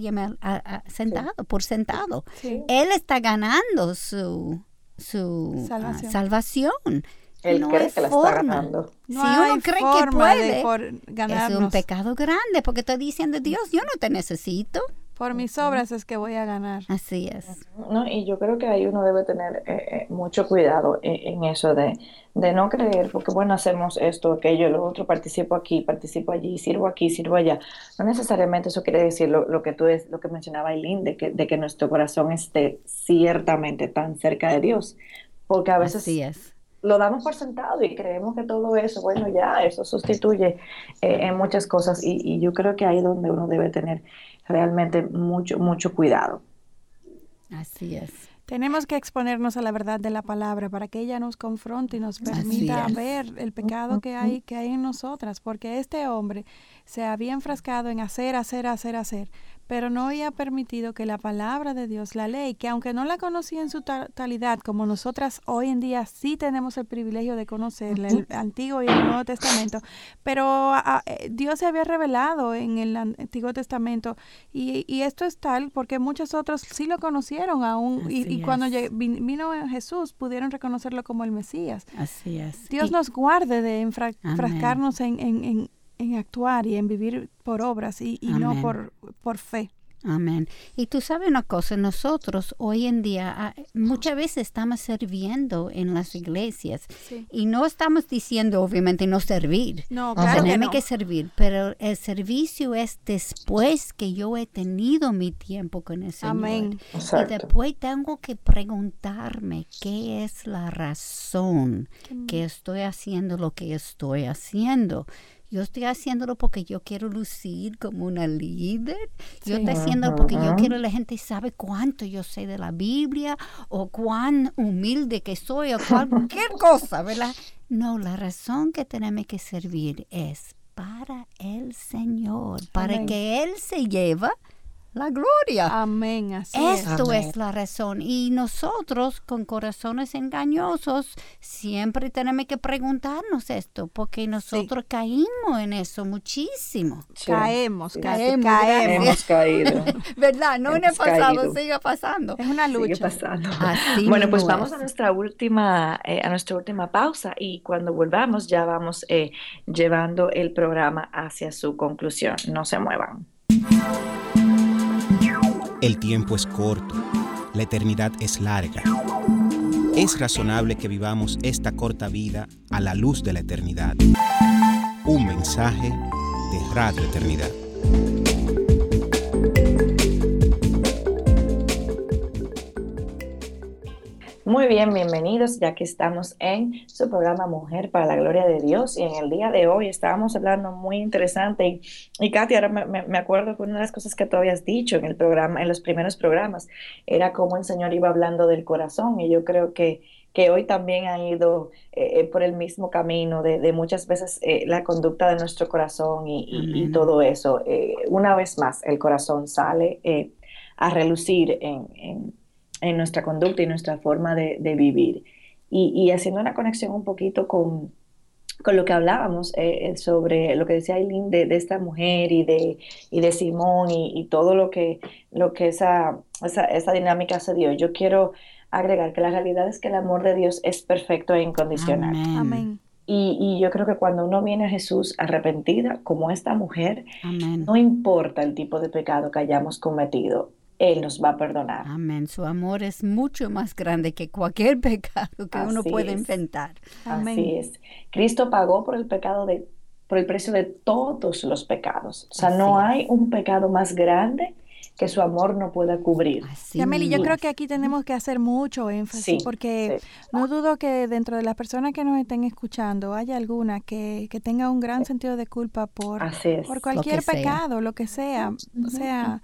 sentado, por sentado. Él está ganando su, su ah, salvación. Él cree que la está ganando. si uno cree que puede, es un pecado grande, porque estoy diciendo, Dios, yo no te necesito. Por mis obras es que voy a ganar. Así es. No, y yo creo que ahí uno debe tener eh, eh, mucho cuidado en, eso de, de, no creer, porque bueno, hacemos esto, aquello, lo otro, participo aquí, participo allí, sirvo aquí, sirvo allá. No necesariamente eso quiere decir lo, que tú es, lo que mencionaba Aileen, de que, de que nuestro corazón esté ciertamente tan cerca de Dios, porque a veces es lo damos por sentado y creemos que todo eso, bueno, ya eso sustituye eh, en muchas cosas y, y, yo creo que ahí es donde uno debe tener realmente mucho, mucho cuidado. Así es. Tenemos que exponernos a la verdad de la palabra para que ella nos confronte y nos permita ver el pecado que hay, que hay en nosotras, porque este hombre se había enfrascado en hacer, hacer, hacer, hacer, pero no había permitido que la palabra de Dios, la ley, que aunque no la conocía en su totalidad, como nosotras hoy en día sí tenemos el privilegio de conocerla, el Antiguo y el Nuevo Testamento, pero ah, eh, Dios se había revelado en el Antiguo Testamento y, esto es tal porque muchos otros sí lo conocieron aún y, cuando vino Jesús pudieron reconocerlo como el Mesías. Así es. Dios nos guarde de enfrascarnos en en actuar y en vivir por obras y, no por, por fe. Amén. Y tú sabes una cosa, nosotros hoy en día ah, muchas veces estamos sirviendo en las iglesias y no estamos diciendo obviamente no servir. No, claro Tenemos que, servir, pero el servicio es después que yo he tenido mi tiempo con el Señor. Amén. Y después tengo que preguntarme qué es la razón que estoy haciendo lo que estoy haciendo. Yo estoy haciéndolo porque yo quiero lucir como una líder. Yo estoy haciéndolo porque yo quiero que la gente sabe cuánto yo sé de la Biblia o cuán humilde que soy o cualquier cosa, ¿verdad? No, la razón que tenemos que servir es para el Señor, para que Él se lleva la gloria. Amén. Esto es. la razón. Y nosotros con corazones engañosos siempre tenemos que preguntarnos esto, porque nosotros caímos en eso muchísimo. Caemos, caemos, caemos. Hemos caído. ¿Verdad? No en el pasado, sigue pasando. Es una lucha. Sigue pasando. bueno, pues vamos a nuestra última, eh, a nuestra última pausa y cuando volvamos ya vamos eh, llevando el programa hacia su conclusión. No se muevan. El tiempo es corto, la eternidad es larga. Es razonable que vivamos esta corta vida a la luz de la eternidad. Un mensaje de Radio Eternidad. Muy bien, bienvenidos, ya que estamos en su programa Mujer para la Gloria de Dios. Y en el día de hoy estábamos hablando muy interesante. Y, y Katy, ahora me, acuerdo que una de las cosas que tú habías dicho en el programa, en los primeros programas, era cómo el Señor iba hablando del corazón. Y yo creo que, que hoy también ha ido eh, eh, por el mismo camino de, muchas veces eh, la conducta de nuestro corazón y, todo eso. una vez más, el corazón sale a relucir en en nuestra conducta y nuestra forma de, vivir. Y, haciendo una conexión un poquito con, con lo que hablábamos eh, eh, sobre lo que decía Aileen de, esta mujer y de, y de Simón y, todo lo que, lo que esa, esa, dinámica se dio. Yo quiero agregar que la realidad es que el amor de Dios es perfecto e incondicional. Amén. Y, y, yo creo que cuando uno viene a Jesús arrepentida, como esta mujer, no importa el tipo de pecado que hayamos cometido, él nos va a perdonar. Amén. Su amor es mucho más grande que cualquier pecado que uno puede inventar. Amén. Así es. Cristo pagó por el pecado de, por el precio de todos los pecados. O sea, no hay un pecado más grande que su amor no pueda cubrir. Yameli, yo creo que aquí tenemos que hacer mucho énfasis porque no dudo que dentro de las personas que nos estén escuchando haya alguna que, que tenga un gran sentido de culpa por, por cualquier pecado, lo que sea. O sea,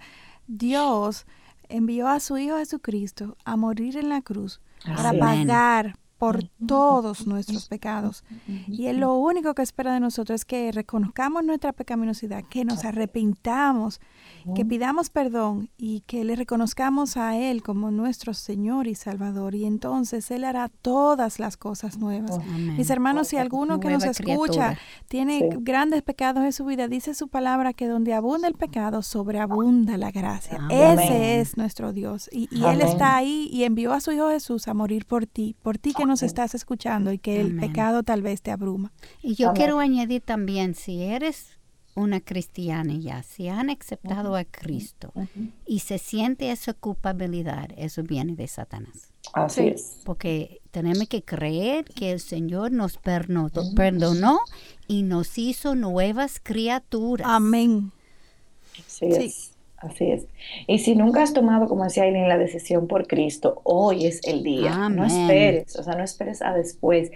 Dios envió a su Hijo Jesucristo a morir en la cruz para pagar por todos nuestros pecados. Y Él lo único que espera de nosotros es que reconozcamos nuestra pecaminosidad, que nos arrepintamos, que pidamos perdón y que le reconozcamos a Él como nuestro Señor y Salvador. Y entonces Él hará todas las cosas nuevas. Mis hermanos, si alguno que nos escucha tiene grandes pecados en su vida, dice su palabra que donde abunda el pecado, sobreabunda la gracia. Ese es nuestro Dios. Y, y Él está ahí y envió a su Hijo Jesús a morir por ti, por ti que nos estás escuchando y que el pecado tal vez te abruma. Y yo quiero añadir también, si eres una cristiana ya, si han aceptado a Cristo y se siente esa culpabilidad, eso viene de Satanás. Así es. Porque tenemos que creer que el Señor nos perdonó, perdonó y nos hizo nuevas criaturas. Amén. Así es. Así es. Y si nunca has tomado, como decía Aileen, la decisión por Cristo, hoy es el día. No esperes, o sea, no esperes a después.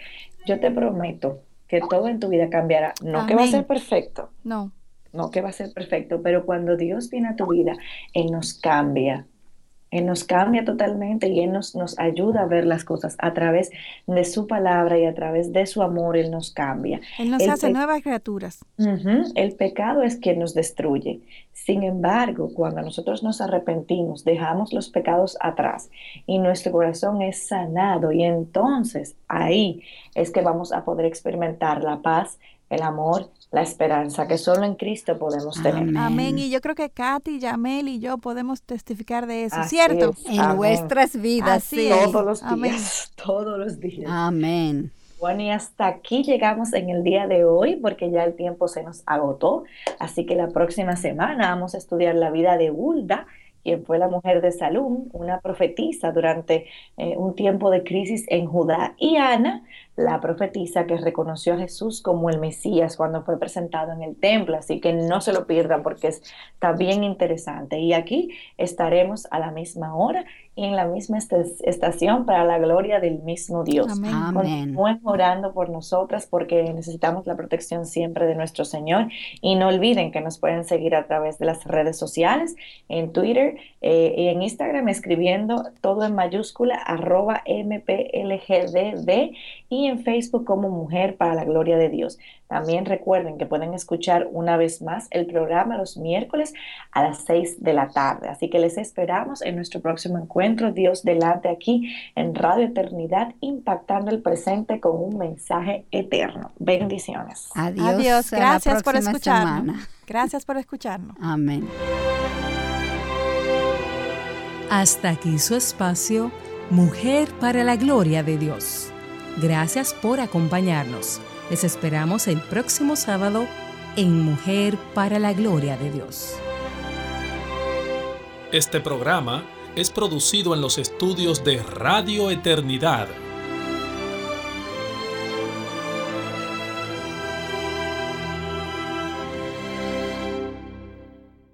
Yo te prometo que todo en tu vida cambiará. No que va a ser perfecto. No. No que va a ser perfecto, pero cuando Dios viene a tu vida, Él nos cambia. Él nos cambia totalmente y Él nos, nos ayuda a ver las cosas a través de su palabra y a través de su amor, Él nos cambia. Él nos hace nuevas criaturas. El pecado es quien nos destruye. Sin embargo, cuando nosotros nos arrepentimos, dejamos los pecados atrás y nuestro corazón es sanado y entonces ahí es que vamos a poder experimentar la paz, el amor, la esperanza que solo en Cristo podemos tener. Amén. Y yo creo que Katy, Yamel y yo podemos testificar de eso, ¿cierto? En nuestras vidas, sí. Todos los días, todos los días. Amén. Bueno, y hasta aquí llegamos en el día de hoy porque ya el tiempo se nos agotó. Así que la próxima semana vamos a estudiar la vida de Hulda quien fue la mujer de Salum, una profetisa durante eh, un tiempo de crisis en Judá, y Ana, la profetisa que reconoció a Jesús como el Mesías cuando fue presentado en el templo. Así que no se lo pierdan porque está bien interesante. Y aquí estaremos a la misma hora y en la misma estación para la gloria del mismo Dios. Amén. Continúen orando por nosotras porque necesitamos la protección siempre de nuestro Señor. Y no olviden que nos pueden seguir a través de las redes sociales, en Twitter eh, y en Instagram, escribiendo todo en mayúscula, arroba mplgdd y en Facebook como Mujer para la Gloria de Dios. También recuerden que pueden escuchar una vez más el programa los miércoles a las 6 de la tarde. Así que les esperamos en nuestro próximo encuentro, Dios delante aquí en Radio Eternidad, impactando el presente con un mensaje eterno. Bendiciones. Adiós. Gracias por escucharnos. Gracias por escucharnos. Amén. Hasta aquí su espacio, Mujer para la Gloria de Dios. Gracias por acompañarnos. Les esperamos el próximo sábado en Mujer para la Gloria de Dios. Este programa es producido en los estudios de Radio Eternidad